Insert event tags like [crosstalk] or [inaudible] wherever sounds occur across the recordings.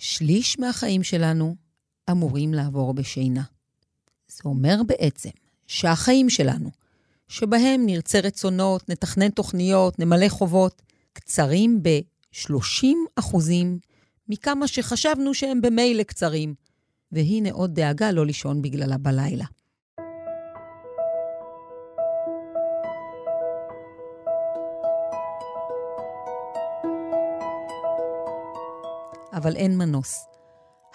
שליש מהחיים שלנו אמורים לעבור בשינה. זה אומר בעצם שהחיים שלנו, שבהם נרצה רצונות, נתכנן תוכניות, נמלא חובות, קצרים ב-30 אחוזים מכמה שחשבנו שהם במילא קצרים. והנה עוד דאגה לא לישון בגללה בלילה. אבל אין מנוס.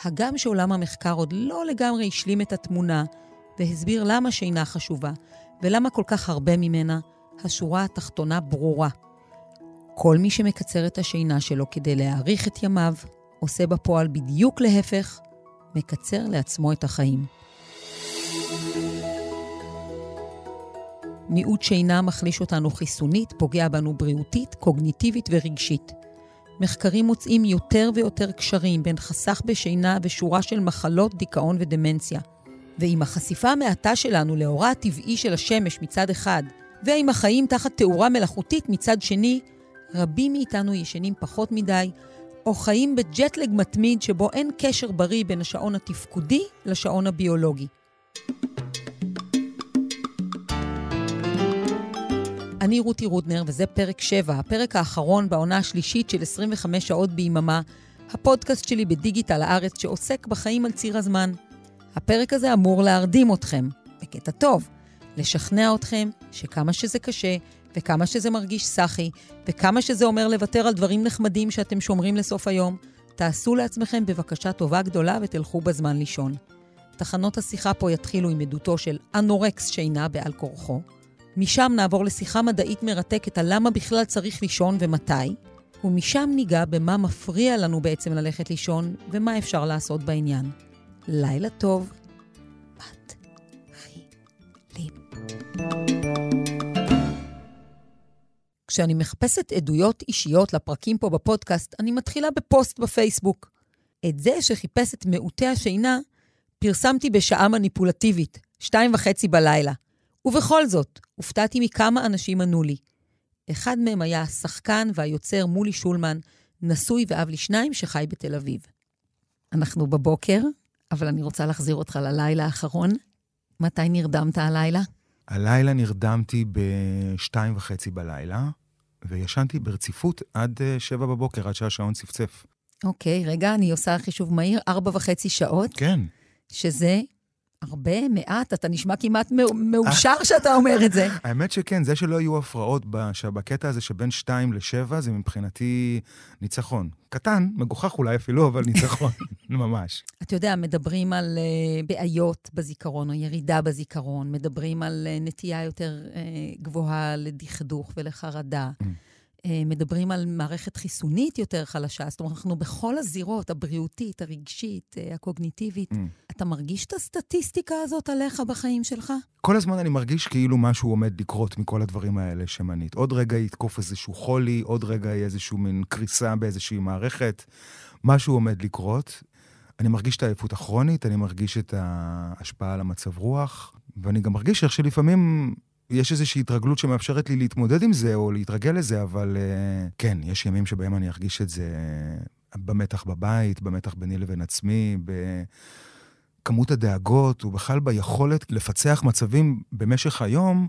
הגם שעולם המחקר עוד לא לגמרי השלים את התמונה והסביר למה שינה חשובה ולמה כל כך הרבה ממנה, השורה התחתונה ברורה. כל מי שמקצר את השינה שלו כדי להאריך את ימיו, עושה בפועל בדיוק להפך, מקצר לעצמו את החיים. מיעוט שינה מחליש אותנו חיסונית, פוגע בנו בריאותית, קוגניטיבית ורגשית. מחקרים מוצאים יותר ויותר קשרים בין חסך בשינה ושורה של מחלות, דיכאון ודמנציה. ועם החשיפה המעטה שלנו לאורה הטבעי של השמש מצד אחד, ועם החיים תחת תאורה מלאכותית מצד שני, רבים מאיתנו ישנים פחות מדי, או חיים בג'טלג מתמיד שבו אין קשר בריא בין השעון התפקודי לשעון הביולוגי. אני רותי רודנר, וזה פרק 7, הפרק האחרון בעונה השלישית של 25 שעות ביממה, הפודקאסט שלי בדיגיטל הארץ שעוסק בחיים על ציר הזמן. הפרק הזה אמור להרדים אתכם, בקטע טוב, לשכנע אתכם שכמה שזה קשה, וכמה שזה מרגיש סאחי, וכמה שזה אומר לוותר על דברים נחמדים שאתם שומרים לסוף היום, תעשו לעצמכם בבקשה טובה גדולה ותלכו בזמן לישון. תחנות השיחה פה יתחילו עם עדותו של אנורקס שינה בעל כורחו. משם נעבור לשיחה מדעית מרתקת על למה בכלל צריך לישון ומתי, ומשם ניגע במה מפריע לנו בעצם ללכת לישון ומה אפשר לעשות בעניין. לילה טוב, מתחילים. כשאני מחפשת עדויות אישיות לפרקים פה בפודקאסט, אני מתחילה בפוסט בפייסבוק. את זה שחיפש את מעוטי השינה, פרסמתי בשעה מניפולטיבית, שתיים וחצי בלילה. ובכל זאת, הופתעתי מכמה אנשים ענו לי. אחד מהם היה השחקן והיוצר מולי שולמן, נשוי ואב לשניים שחי בתל אביב. אנחנו בבוקר, אבל אני רוצה להחזיר אותך ללילה האחרון. מתי נרדמת הלילה? הלילה נרדמתי בשתיים וחצי בלילה, וישנתי ברציפות עד אה, שבע בבוקר, עד שהשעון צפצף. אוקיי, רגע, אני עושה חישוב מהיר, ארבע וחצי שעות. כן. שזה הרבה, מעט, אתה נשמע כמעט מאושר שאתה אומר את זה. [laughs] האמת שכן, זה שלא יהיו הפרעות בקטע הזה שבין 2 ל-7, זה מבחינתי ניצחון. קטן, מגוחך אולי אפילו, אבל [laughs] ניצחון, ממש. אתה יודע, מדברים על uh, בעיות בזיכרון או ירידה בזיכרון, מדברים על uh, נטייה יותר uh, גבוהה לדכדוך ולחרדה. אה, מדברים על מערכת חיסונית יותר חלשה. זאת אומרת, אנחנו בכל הזירות, הבריאותית, הרגשית, אה, הקוגניטיבית. Mm. אתה מרגיש את הסטטיסטיקה הזאת עליך בחיים שלך? כל הזמן אני מרגיש כאילו משהו עומד לקרות מכל הדברים האלה שמנית. עוד רגע יתקוף איזשהו חולי, עוד רגע יהיה איזשהו מין קריסה באיזושהי מערכת. משהו עומד לקרות. אני מרגיש את העייפות הכרונית, אני מרגיש את ההשפעה על המצב רוח, ואני גם מרגיש איך שלפעמים יש איזושהי התרגלות שמאפשרת לי להתמודד עם זה או להתרגל לזה, אבל uh, כן, יש ימים שבהם אני ארגיש את זה במתח בבית, במתח ביני לבין עצמי, בכמות הדאגות, ובכלל ביכולת לפצח מצבים במשך היום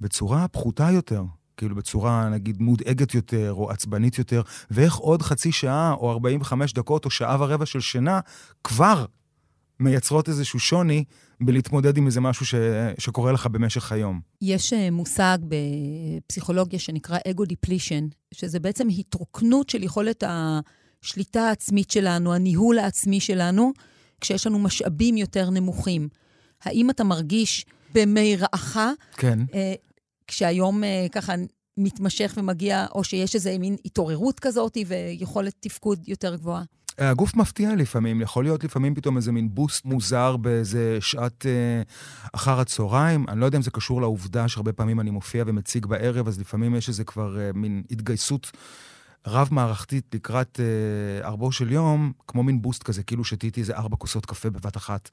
בצורה פחותה יותר. כאילו בצורה, נגיד, מודאגת יותר או עצבנית יותר, ואיך עוד חצי שעה או 45 דקות או שעה ורבע של שינה כבר מייצרות איזשהו שוני בלהתמודד עם איזה משהו ש... שקורה לך במשך היום. יש אה, מושג בפסיכולוגיה שנקרא אגו דיפלישן, שזה בעצם התרוקנות של יכולת השליטה העצמית שלנו, הניהול העצמי שלנו, כשיש לנו משאבים יותר נמוכים. האם אתה מרגיש במי רעך? כן. אה, כשהיום אה, ככה מתמשך ומגיע, או שיש איזו מין התעוררות כזאת ויכולת תפקוד יותר גבוהה? הגוף מפתיע לפעמים, יכול להיות לפעמים פתאום איזה מין בוסט מוזר באיזה שעת אה, אחר הצהריים. אני לא יודע אם זה קשור לעובדה שהרבה פעמים אני מופיע ומציג בערב, אז לפעמים יש איזה כבר אה, מין התגייסות רב-מערכתית לקראת אה, ערבו של יום, כמו מין בוסט כזה, כאילו שתיתי איזה ארבע כוסות קפה בבת אחת,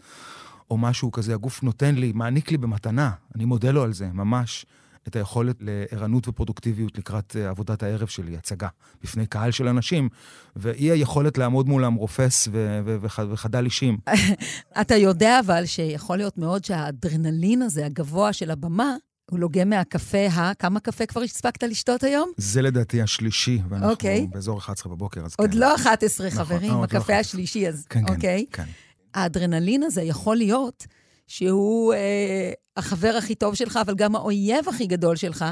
או משהו כזה, הגוף נותן לי, מעניק לי במתנה, אני מודה לו על זה, ממש. את היכולת לערנות ופרודוקטיביות לקראת אה, עבודת הערב שלי, הצגה, בפני קהל של אנשים, ואי היכולת לעמוד מולם רופס ו- ו- וח- וחדל אישים. [laughs] אתה יודע אבל שיכול להיות מאוד שהאדרנלין הזה, הגבוה של הבמה, הוא לוגם מהקפה ה... כמה קפה כבר הספקת לשתות היום? זה לדעתי השלישי, ואנחנו אוקיי. באזור 11 בבוקר, אז עוד כן. לא 11, נכון, חברים, אה, עוד לא הקפה 11. השלישי, אז כן, כן, אוקיי. כן. האדרנלין הזה יכול להיות שהוא אה, החבר הכי טוב שלך, אבל גם האויב הכי גדול שלך,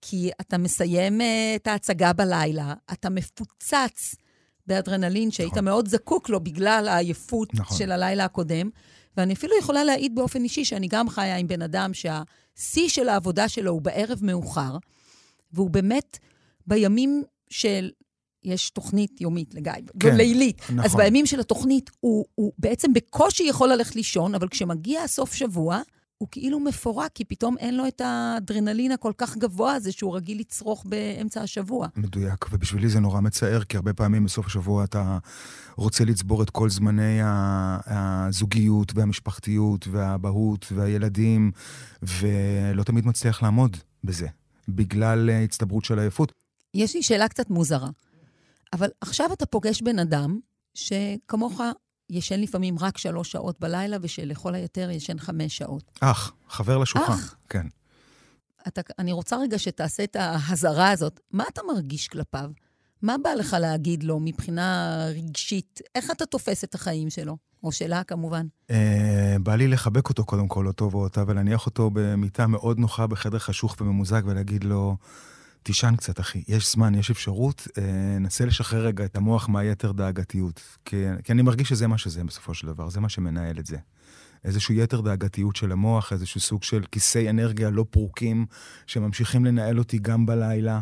כי אתה מסיים אה, את ההצגה בלילה, אתה מפוצץ באדרנלין שהיית נכון. מאוד זקוק לו בגלל העייפות נכון. של הלילה הקודם. ואני אפילו יכולה להעיד באופן אישי שאני גם חיה עם בן אדם שהשיא של העבודה שלו הוא בערב מאוחר, והוא באמת בימים של... יש תוכנית יומית לגיא, כן, לילית. נכון. אז בימים של התוכנית הוא, הוא בעצם בקושי יכול ללכת לישון, אבל כשמגיע הסוף שבוע, הוא כאילו מפורק, כי פתאום אין לו את האדרנלין הכל כך גבוה הזה שהוא רגיל לצרוך באמצע השבוע. מדויק, ובשבילי זה נורא מצער, כי הרבה פעמים בסוף השבוע אתה רוצה לצבור את כל זמני הזוגיות והמשפחתיות והאבהות והילדים, ולא תמיד מצליח לעמוד בזה, בגלל אה, הצטברות של עייפות. יש לי שאלה קצת מוזרה, אבל עכשיו אתה פוגש בן אדם שכמוך ישן לפעמים רק שלוש שעות בלילה, ושלכל היותר ישן חמש שעות. אח, חבר לשולחן. אח. כן. אתה, אני רוצה רגע שתעשה את ההזרה הזאת. מה אתה מרגיש כלפיו? מה בא לך להגיד לו מבחינה רגשית? איך אתה תופס את החיים שלו? או שלה, כמובן. אה, בא לי לחבק אותו קודם כל, אותו ואותה, ולהניח אותו במיטה מאוד נוחה בחדר חשוך וממוזג, ולהגיד לו, תישן קצת, אחי, יש זמן, יש אפשרות, אה, נסה לשחרר רגע את המוח מהיתר דאגתיות. כי, כי אני מרגיש שזה מה שזה בסופו של דבר, זה מה שמנהל את זה. איזשהו יתר דאגתיות של המוח, איזשהו סוג של כיסי אנרגיה לא פרוקים, שממשיכים לנהל אותי גם בלילה.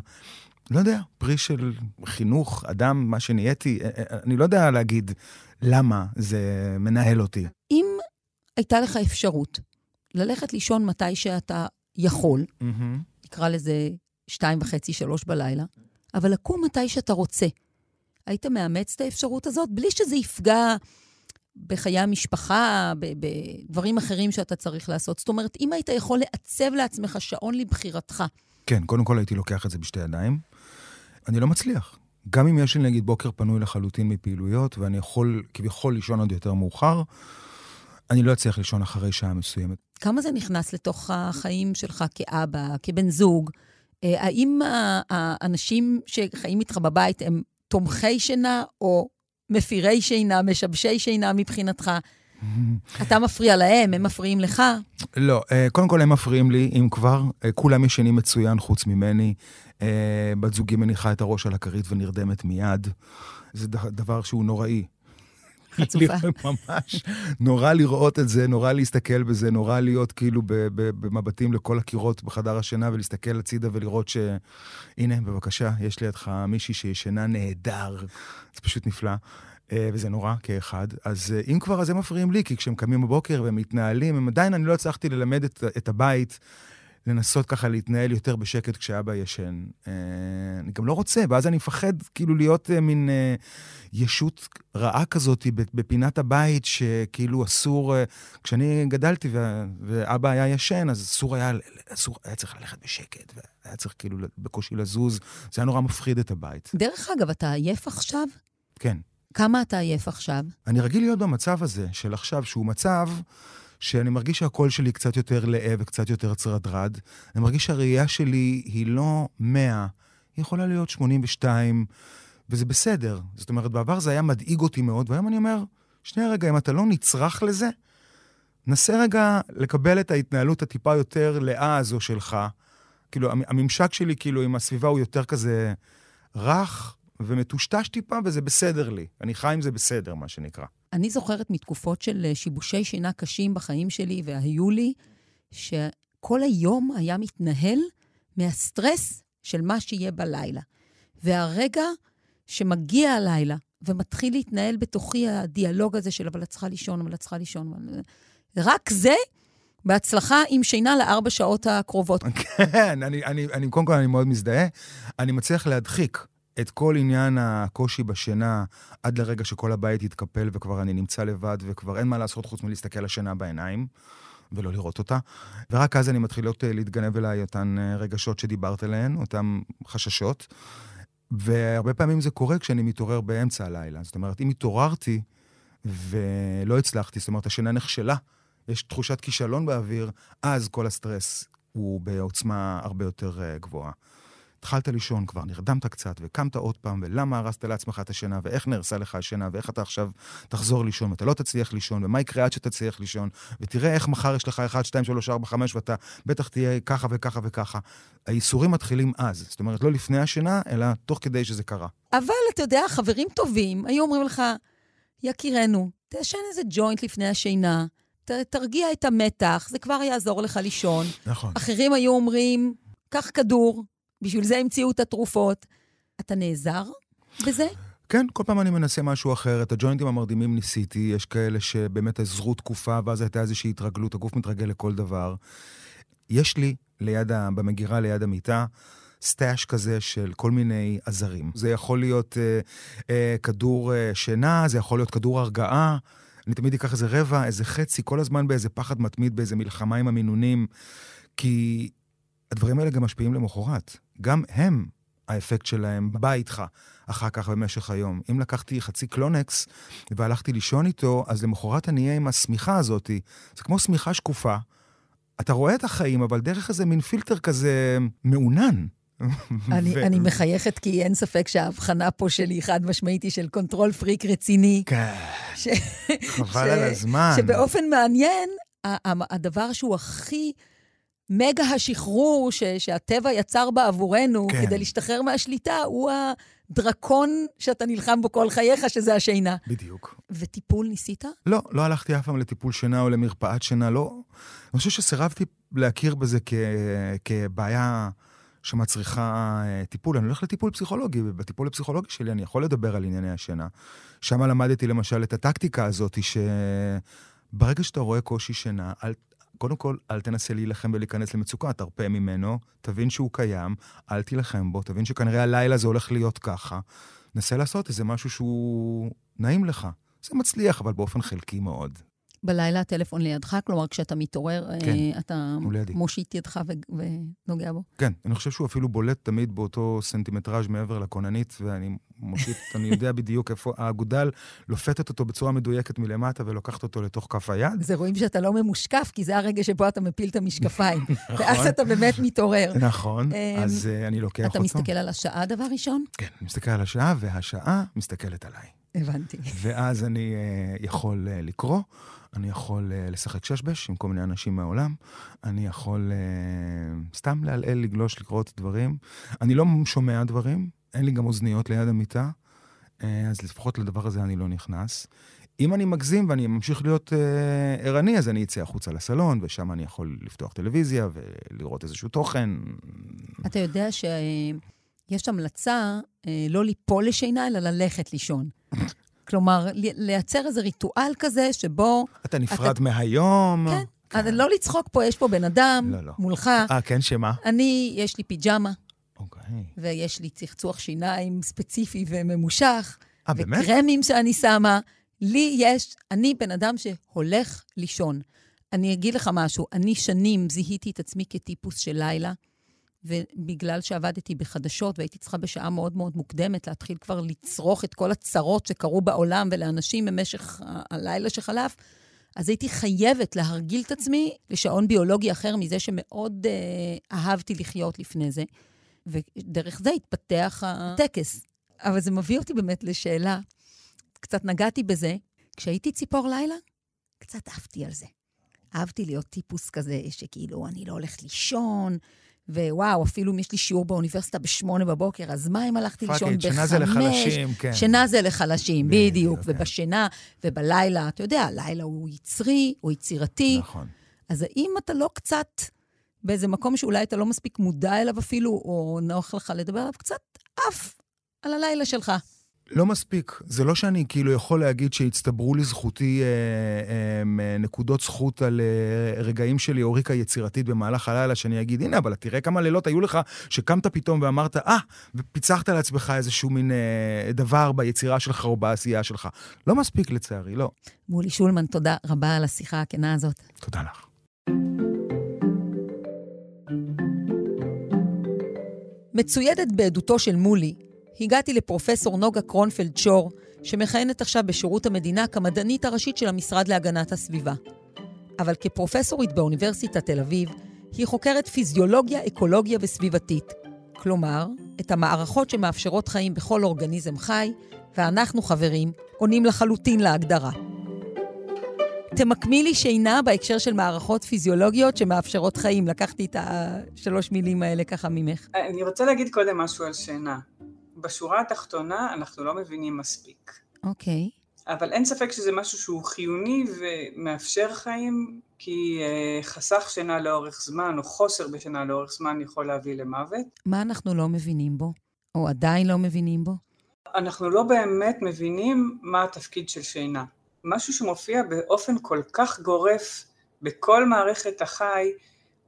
לא יודע, פרי של חינוך, אדם, מה שנהייתי, אה, אה, אני לא יודע להגיד למה זה מנהל אותי. אם הייתה לך אפשרות ללכת לישון מתי שאתה יכול, נקרא לזה שתיים וחצי, שלוש בלילה, אבל לקום מתי שאתה רוצה. היית מאמץ את האפשרות הזאת בלי שזה יפגע בחיי המשפחה, בדברים אחרים שאתה צריך לעשות. זאת אומרת, אם היית יכול לעצב לעצמך שעון לבחירתך, כן, קודם כל הייתי לוקח את זה בשתי ידיים. אני לא מצליח. גם אם יש לי נגיד בוקר פנוי לחלוטין מפעילויות, ואני יכול כביכול לישון עוד יותר מאוחר, אני לא אצליח לישון אחרי שעה מסוימת. כמה זה נכנס לתוך החיים שלך כאבא, כבן זוג? אה, האם ה- האנשים שחיים איתך בבית הם תומכי שינה או מפירי שינה, משבשי שינה מבחינתך? אתה מפריע להם, הם מפריעים לך? לא, אה, קודם כל הם מפריעים לי, אם כבר. אה, כולם ישנים מצוין חוץ ממני. אה, בת זוגי מניחה את הראש על הכרית ונרדמת מיד. זה דבר שהוא נוראי. חצופה. [laughs] ממש. נורא לראות את זה, נורא להסתכל בזה, נורא להיות כאילו במבטים לכל הקירות בחדר השינה ולהסתכל הצידה ולראות ש... הנה, בבקשה, יש לידך מישהי שישנה נהדר. זה פשוט נפלא. אה, וזה נורא כאחד. אז אה, אם כבר, אז הם מפריעים לי, כי כשהם קמים בבוקר והם מתנהלים, הם עדיין, אני לא הצלחתי ללמד את, את הבית לנסות ככה להתנהל יותר בשקט כשאבא ישן. אה, אני גם לא רוצה, ואז אני מפחד כאילו להיות אה, מין אה, ישות רעה כזאת בפינת הבית, שכאילו אסור, כשאני גדלתי ואבא היה ישן, אז אסור היה, אסור, היה צריך ללכת בשקט, והיה צריך כאילו בקושי לזוז. זה היה נורא מפחיד את הבית. דרך אגב, אתה עייף עכשיו? כן. כמה אתה עייף עכשיו? אני רגיל להיות במצב הזה של עכשיו, שהוא מצב שאני מרגיש שהקול שלי קצת יותר לאה וקצת יותר צרדרד. אני מרגיש שהראייה שלי היא לא 100, היא יכולה להיות 82, וזה בסדר. זאת אומרת, בעבר זה היה מדאיג אותי מאוד, והיום אני אומר, שנייה רגע, אם אתה לא נצרך לזה, נסה רגע לקבל את ההתנהלות הטיפה יותר לאה הזו שלך. כאילו, המ- הממשק שלי כאילו עם הסביבה הוא יותר כזה רך ומטושטש טיפה, וזה בסדר לי. אני חי עם זה בסדר, מה שנקרא. אני זוכרת מתקופות של אה, שיבושי שינה קשים בחיים שלי, והיו לי, שכל היום היה מתנהל מהסטרס של מה שיהיה בלילה. והרגע שמגיע הלילה ומתחיל להתנהל בתוכי הדיאלוג הזה של אבל את צריכה לישון, אבל את צריכה לישון. אבל... רק זה, בהצלחה עם שינה לארבע שעות הקרובות. [laughs] כן, אני, אני, אני, קודם כל אני מאוד מזדהה. אני מצליח להדחיק את כל עניין הקושי בשינה עד לרגע שכל הבית יתקפל וכבר אני נמצא לבד וכבר אין מה לעשות חוץ מלהסתכל לשינה בעיניים. ולא לראות אותה. ורק אז אני מתחילות אה, להתגנב אליי אותן אה, רגשות שדיברת עליהן, אותן חששות. והרבה פעמים זה קורה כשאני מתעורר באמצע הלילה. זאת אומרת, אם התעוררתי ולא הצלחתי, זאת אומרת, השינה נכשלה, יש תחושת כישלון באוויר, אז כל הסטרס הוא בעוצמה הרבה יותר אה, גבוהה. התחלת לישון כבר, נרדמת קצת, וקמת עוד פעם, ולמה הרסת לעצמך את השינה, ואיך נהרסה לך השינה, ואיך אתה עכשיו תחזור לישון, ואתה לא תצליח לישון, ומה יקרה עד שתצליח לישון, ותראה איך מחר יש לך 1, 2, 3, 4, 5, ואתה בטח תהיה ככה וככה וככה. הייסורים מתחילים אז, זאת אומרת, לא לפני השינה, אלא תוך כדי שזה קרה. אבל אתה יודע, חברים טובים היו אומרים לך, יקירנו, תעשן איזה ג'וינט לפני השינה, ת, תרגיע את המתח, זה כבר יעזור לך לישון. נכון. אחרים היו אומרים, קח כדור, בשביל זה המציאו את התרופות. אתה נעזר בזה? כן, כל פעם אני מנסה משהו אחר. את הג'וינטים המרדימים ניסיתי, יש כאלה שבאמת עזרו תקופה, ואז הייתה איזושהי התרגלות, הגוף מתרגל לכל דבר. יש לי, ליד ה... במגירה ליד המיטה, stash כזה של כל מיני עזרים. זה יכול להיות אה, אה, כדור אה, שינה, זה יכול להיות כדור הרגעה. אני תמיד אקח איזה רבע, איזה חצי, כל הזמן באיזה פחד מתמיד, באיזה מלחמה עם המינונים, כי הדברים האלה גם משפיעים למחרת. גם הם, האפקט שלהם בא איתך אחר כך במשך היום. אם לקחתי חצי קלונקס והלכתי לישון איתו, אז למחרת אני אהיה עם השמיכה הזאת. זה כמו שמיכה שקופה. אתה רואה את החיים, אבל דרך איזה מין פילטר כזה מעונן. אני, ו... אני מחייכת כי אין ספק שההבחנה פה שלי חד משמעית היא של control freak רציני. כן, ש... חבל ש... על הזמן. שבאופן מעניין, הדבר שהוא הכי מגה השחרור ש, שהטבע יצר בעבורנו כן. כדי להשתחרר מהשליטה, הוא הדרקון שאתה נלחם בו כל חייך, שזה השינה. בדיוק. וטיפול ניסית? לא, לא הלכתי אף פעם לטיפול שינה או למרפאת שינה, לא. אני חושב שסירבתי להכיר בזה כ, כבעיה שמצריכה אה, טיפול. אני הולך לטיפול פסיכולוגי, ובטיפול הפסיכולוגי שלי אני יכול לדבר על ענייני השינה. שם למדתי למשל את הטקטיקה הזאת, שברגע שאתה רואה קושי שינה, אל, קודם כל, אל תנסה להילחם ולהיכנס למצוקה, תרפה ממנו, תבין שהוא קיים, אל תילחם בו, תבין שכנראה הלילה זה הולך להיות ככה. נסה לעשות איזה משהו שהוא נעים לך. זה מצליח, אבל באופן חלקי מאוד. בלילה הטלפון לידך? כלומר, כשאתה מתעורר, כן, אה, אתה מושיט ידך ו- ונוגע בו? כן, אני חושב שהוא אפילו בולט תמיד באותו סנטימטראז' מעבר לכוננית, ואני מושיט, [laughs] אני יודע בדיוק איפה האגודל לופתת אותו בצורה מדויקת מלמטה ולוקחת אותו לתוך כף היד. זה רואים שאתה לא ממושקף, כי זה הרגע שבו אתה מפיל את המשקפיים. [laughs] נכון. ואז אתה באמת מתעורר. נכון, אמ, אז uh, אני לוקח אותו. אתה מסתכל על השעה דבר ראשון? כן, אני מסתכל על השעה, והשעה מסתכלת עליי. הבנתי. ואז אני יכול לקרוא. אני יכול uh, לשחק ששבש עם כל מיני אנשים מהעולם, אני יכול uh, סתם לעלעל, לגלוש, לקרוא את הדברים. אני לא שומע דברים, אין לי גם אוזניות ליד המיטה, uh, אז לפחות לדבר הזה אני לא נכנס. אם אני מגזים ואני ממשיך להיות uh, ערני, אז אני אצא החוצה לסלון, ושם אני יכול לפתוח טלוויזיה ולראות איזשהו תוכן. אתה יודע שיש המלצה uh, לא ליפול לשינה, אלא ללכת לישון. כלומר, לייצר איזה ריטואל כזה שבו... אתה נפרד אתה... מהיום. כן. כן. לא לצחוק פה, יש פה בן אדם לא, לא. מולך. אה, כן, שמה? אני, יש לי פיג'מה. אוקיי. ויש לי צחצוח שיניים ספציפי וממושך. אה, באמת? וקרמים שאני שמה. לי יש, אני בן אדם שהולך לישון. אני אגיד לך משהו, אני שנים זיהיתי את עצמי כטיפוס של לילה. ובגלל שעבדתי בחדשות והייתי צריכה בשעה מאוד מאוד מוקדמת להתחיל כבר לצרוך את כל הצרות שקרו בעולם ולאנשים במשך הלילה שחלף, אז הייתי חייבת להרגיל את עצמי לשעון ביולוגי אחר מזה שמאוד אה, אהבתי לחיות לפני זה. ודרך זה התפתח הטקס. אבל זה מביא אותי באמת לשאלה, קצת נגעתי בזה. כשהייתי ציפור לילה, קצת עפתי על זה. אהבתי להיות טיפוס כזה, שכאילו, אני לא הולכת לישון, ווואו, אפילו אם יש לי שיעור באוניברסיטה בשמונה בבוקר, אז מה אם הלכתי לישון בחמש? שינה זה לחלשים, כן. שינה זה לחלשים, בדיוק. כן. ובשינה ובלילה, אתה יודע, הלילה הוא יצרי, הוא יצירתי. נכון. אז האם אתה לא קצת באיזה מקום שאולי אתה לא מספיק מודע אליו אפילו, או נוח לך לדבר עליו, קצת עף על הלילה שלך? לא מספיק. זה לא שאני כאילו יכול להגיד שהצטברו לזכותי אה, אה, אה נקודות זכות על אה, רגעים שלי או ריקה יצירתית במהלך הלילה, שאני אגיד, הנה, אבל תראה כמה לילות היו לך שקמת פתאום ואמרת, אה, ah, ופיצחת לעצמך איזשהו מין אה, דבר ביצירה שלך או בעשייה שלך. לא מספיק לצערי, לא. מולי שולמן, תודה רבה על השיחה הכנה הזאת. תודה לך. מצוידת בעדותו של מולי, הגעתי לפרופסור נוגה קרונפלד שור, שמכהנת עכשיו בשירות המדינה כמדענית הראשית של המשרד להגנת הסביבה. אבל כפרופסורית באוניברסיטת תל אביב, היא חוקרת פיזיולוגיה, אקולוגיה וסביבתית. כלומר, את המערכות שמאפשרות חיים בכל אורגניזם חי, ואנחנו, חברים, עונים לחלוטין להגדרה. תמקמי לי שינה בהקשר של מערכות פיזיולוגיות שמאפשרות חיים. לקחתי את השלוש מילים האלה ככה ממך. אני רוצה להגיד קודם משהו על שינה. בשורה התחתונה אנחנו לא מבינים מספיק. אוקיי. Okay. אבל אין ספק שזה משהו שהוא חיוני ומאפשר חיים, כי אה, חסך שינה לאורך זמן, או חוסר בשינה לאורך זמן, יכול להביא למוות. מה אנחנו לא מבינים בו? או עדיין לא מבינים בו? אנחנו לא באמת מבינים מה התפקיד של שינה. משהו שמופיע באופן כל כך גורף בכל מערכת החי,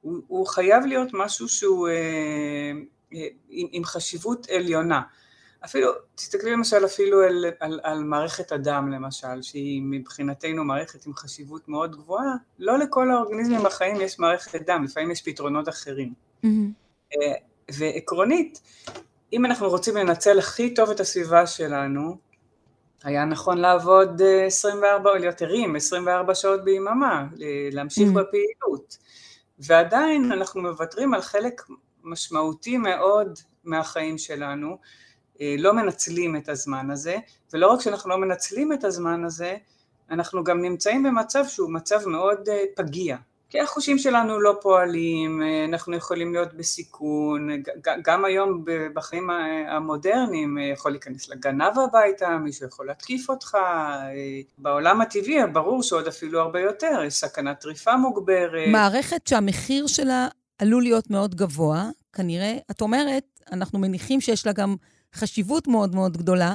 הוא, הוא חייב להיות משהו שהוא אה, אה, עם, עם חשיבות עליונה. אפילו, תסתכלי למשל אפילו על, על, על מערכת הדם למשל, שהיא מבחינתנו מערכת עם חשיבות מאוד גבוהה, לא לכל האורגניזמים החיים יש מערכת דם, לפעמים יש פתרונות אחרים. Mm-hmm. ועקרונית, אם אנחנו רוצים לנצל הכי טוב את הסביבה שלנו, היה נכון לעבוד 24, אה, או להיות ערים 24 שעות ביממה, להמשיך mm-hmm. בפעילות. ועדיין אנחנו מוותרים על חלק משמעותי מאוד מהחיים שלנו, אה, לא מנצלים את הזמן הזה, ולא רק שאנחנו לא מנצלים את הזמן הזה, אנחנו גם נמצאים במצב שהוא מצב מאוד אה, פגיע. כי החושים שלנו לא פועלים, אה, אנחנו יכולים להיות בסיכון, גם היום בחיים המודרניים יכול להיכנס לגנב הביתה, מישהו יכול להתקיף אותך, בעולם הטבעי ברור שעוד אפילו הרבה יותר, יש סכנת טריפה מוגברת. מערכת שהמחיר שלה עלול להיות מאוד גבוה, כנראה, את אומרת, אנחנו מניחים שיש לה גם חשיבות מאוד מאוד גדולה.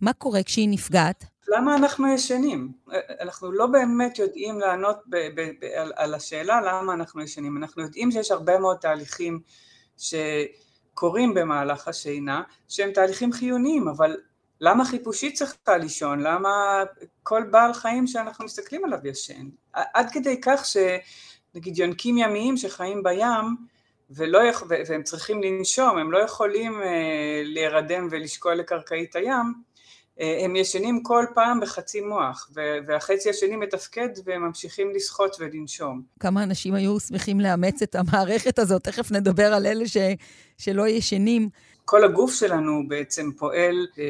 מה קורה כשהיא נפגעת? למה אנחנו ישנים? אנחנו לא באמת יודעים לענות ב- ב- ב- על, על השאלה למה אנחנו ישנים. אנחנו יודעים שיש הרבה מאוד תהליכים שקורים במהלך השינה, שהם תהליכים חיוניים, אבל למה חיפושית צריכה לישון? למה כל בעל חיים שאנחנו מסתכלים עליו ישן? עד כדי כך שנגיד יונקים ימיים שחיים בים, ולא. והם צריכים לנשום, הם לא יכולים אה, להירדם ולשקוע לקרקעית הים, אה, הם ישנים כל פעם בחצי מוח, והחצי השני מתפקד והם ממשיכים לשחות ולנשום. כמה אנשים היו שמחים לאמץ את המערכת הזאת, תכף נדבר על אלה ש... שלא ישנים. כל הגוף שלנו בעצם פועל אה,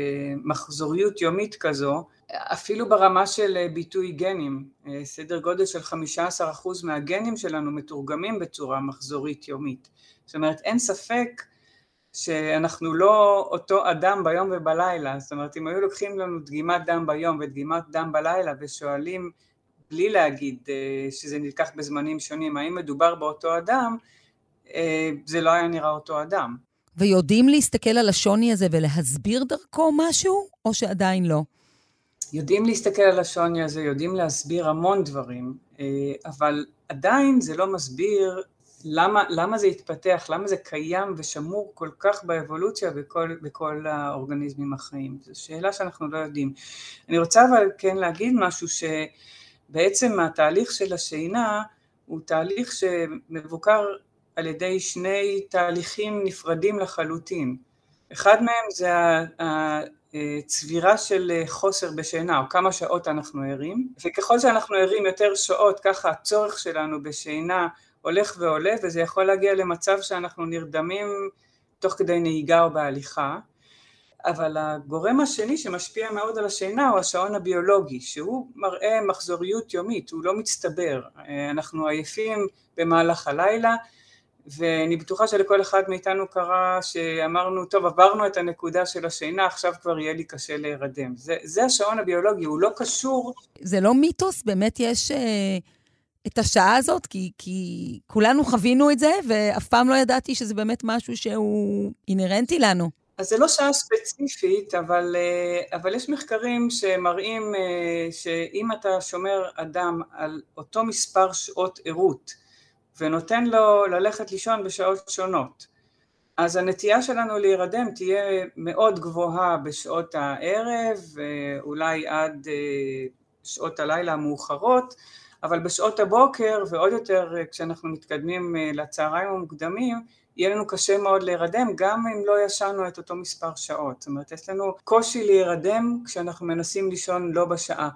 מחזוריות יומית כזו, אפילו ברמה של אה, ביטוי גנים, אה, סדר גודל של 15% מהגנים שלנו מתורגמים בצורה מחזורית יומית. זאת אומרת, אין ספק שאנחנו לא אותו אדם ביום ובלילה, זאת אומרת, אם היו לוקחים לנו דגימת דם ביום ודגימת דם בלילה ושואלים בלי להגיד אה, שזה נלקח בזמנים שונים, האם מדובר באותו אדם, זה לא היה נראה אותו אדם. ויודעים להסתכל על השוני הזה ולהסביר דרכו משהו, או שעדיין לא? יודעים להסתכל על השוני הזה, יודעים להסביר המון דברים, אה, אבל עדיין זה לא מסביר למה, למה זה התפתח, למה זה קיים ושמור כל כך באבולוציה בכל, בכל האורגניזמים החיים. זו שאלה שאנחנו לא יודעים. אני רוצה אבל כן להגיד משהו שבעצם התהליך של השינה הוא תהליך שמבוקר על ידי שני תהליכים נפרדים לחלוטין. אחד מהם זה צבירה של אה, חוסר בשינה, או כמה שעות אנחנו ערים, וככל שאנחנו ערים יותר שעות, ככה הצורך שלנו בשינה הולך ועולה, וזה יכול להגיע למצב שאנחנו נרדמים תוך כדי נהיגה או בהליכה. אבל הגורם השני שמשפיע מאוד על השינה הוא השעון הביולוגי, שהוא מראה מחזוריות יומית, הוא לא מצטבר. אה, אנחנו עייפים במהלך הלילה, ואני בטוחה שלכל אחד מאיתנו קרה שאמרנו, טוב, עברנו את הנקודה של השינה, עכשיו כבר יהיה לי קשה להירדם. זה, זה השעון הביולוגי, הוא לא קשור... זה לא מיתוס? באמת יש אה, את השעה הזאת? כי, כי כולנו חווינו את זה, ואף פעם לא ידעתי שזה באמת משהו שהוא אינהרנטי לנו. אז זה לא שעה ספציפית, אבל, אה, אבל יש מחקרים שמראים אה, שאם אתה שומר אדם על אותו מספר שעות ערות, ונותן לו ללכת לישון בשעות שונות. אז הנטייה שלנו להירדם תהיה מאוד גבוהה בשעות הערב, אולי עד אה, שעות הלילה המאוחרות, אבל בשעות הבוקר ועוד יותר אה, כשאנחנו מתקדמים אה, לצהריים המוקדמים, יהיה לנו קשה מאוד להירדם גם אם לא ישנו את אותו מספר שעות. זאת אומרת, יש לנו קושי להירדם כשאנחנו מנסים לישון לא בשעה.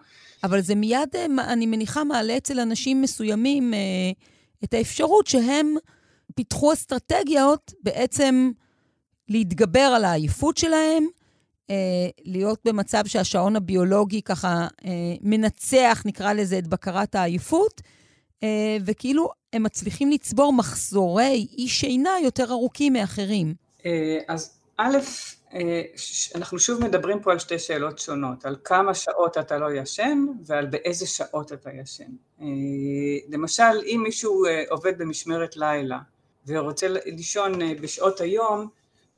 אבל זה מיד, אה, אני מניחה, מעלה אצל אנשים מסוימים אה, את האפשרות שהם פיתחו אסטרטגיות בעצם להתגבר על העייפות שלהם, אה, להיות במצב שהשעון הביולוגי ככה מנצח, נקרא לזה, את בקרת העייפות, וכאילו הם מצליחים לצבור מחזורי אי שינה יותר ארוכים מאחרים. אז א', אה, אנחנו שוב מדברים פה על שתי שאלות שונות, על כמה שעות אתה לא ישן ועל באיזה שעות אתה ישן. אה, למשל, אם מישהו אה, עובד במשמרת לילה ורוצה לישון בשעות היום,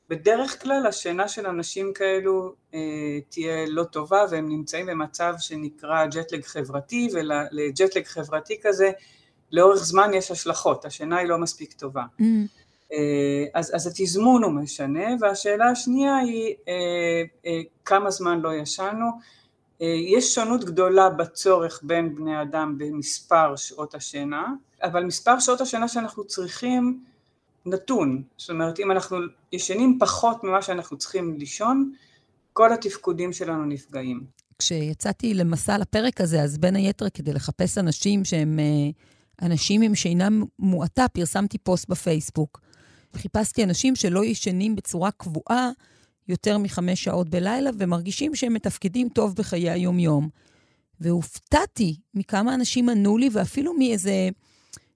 בדרך כלל השינה של אנשים כאלו תהיה לא טובה והם נמצאים במצב שנקרא ג'טלג חברתי ולג'טלג חברתי כזה לאורך זמן יש השלכות, השינה היא לא מספיק טובה. Mm. אה, אז, אז התזמון הוא משנה, והשאלה השנייה היא אה, אה, כמה זמן לא ישנו. יש שונות גדולה בצורך בין בני אדם במספר שעות השינה, אבל מספר שעות השינה שאנחנו צריכים נתון. זאת אומרת, אם אנחנו ישנים פחות ממה שאנחנו צריכים לישון, כל התפקודים שלנו נפגעים. כשיצאתי למסע לפרק הזה, אז בין היתר כדי לחפש אנשים שהם אנשים עם שינה מועטה, פרסמתי פוסט בפייסבוק. חיפשתי אנשים שלא ישנים בצורה קבועה יותר מחמש שעות בלילה ומרגישים שהם מתפקדים טוב בחיי היום-יום. והופתעתי מכמה אנשים ענו לי, ואפילו מאיזה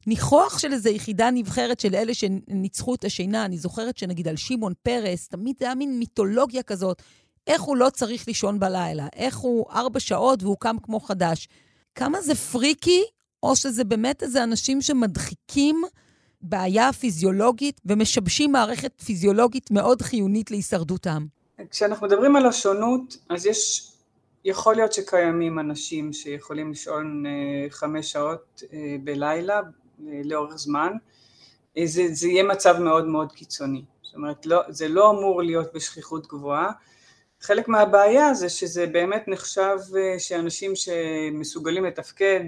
ניחוח של איזו יחידה נבחרת של אלה שניצחו את השינה. אני זוכרת שנגיד על שמעון פרס, תמיד זה היה מין מיתולוגיה כזאת, איך הוא לא צריך לישון בלילה, איך הוא ארבע שעות והוא קם כמו חדש. כמה זה פריקי, או שזה באמת איזה אנשים שמדחיקים בעיה פיזיולוגית ומשבשים מערכת פיזיולוגית מאוד חיונית להישרדותם. כשאנחנו מדברים על השונות, אז יש, יכול להיות שקיימים אנשים שיכולים לישון אה, חמש שעות אה, בלילה אה, לאורך זמן, זה, זה יהיה מצב מאוד מאוד קיצוני. זאת אומרת, לא, זה לא אמור להיות בשכיחות גבוהה. חלק מהבעיה זה שזה באמת נחשב שאנשים שמסוגלים לתפקד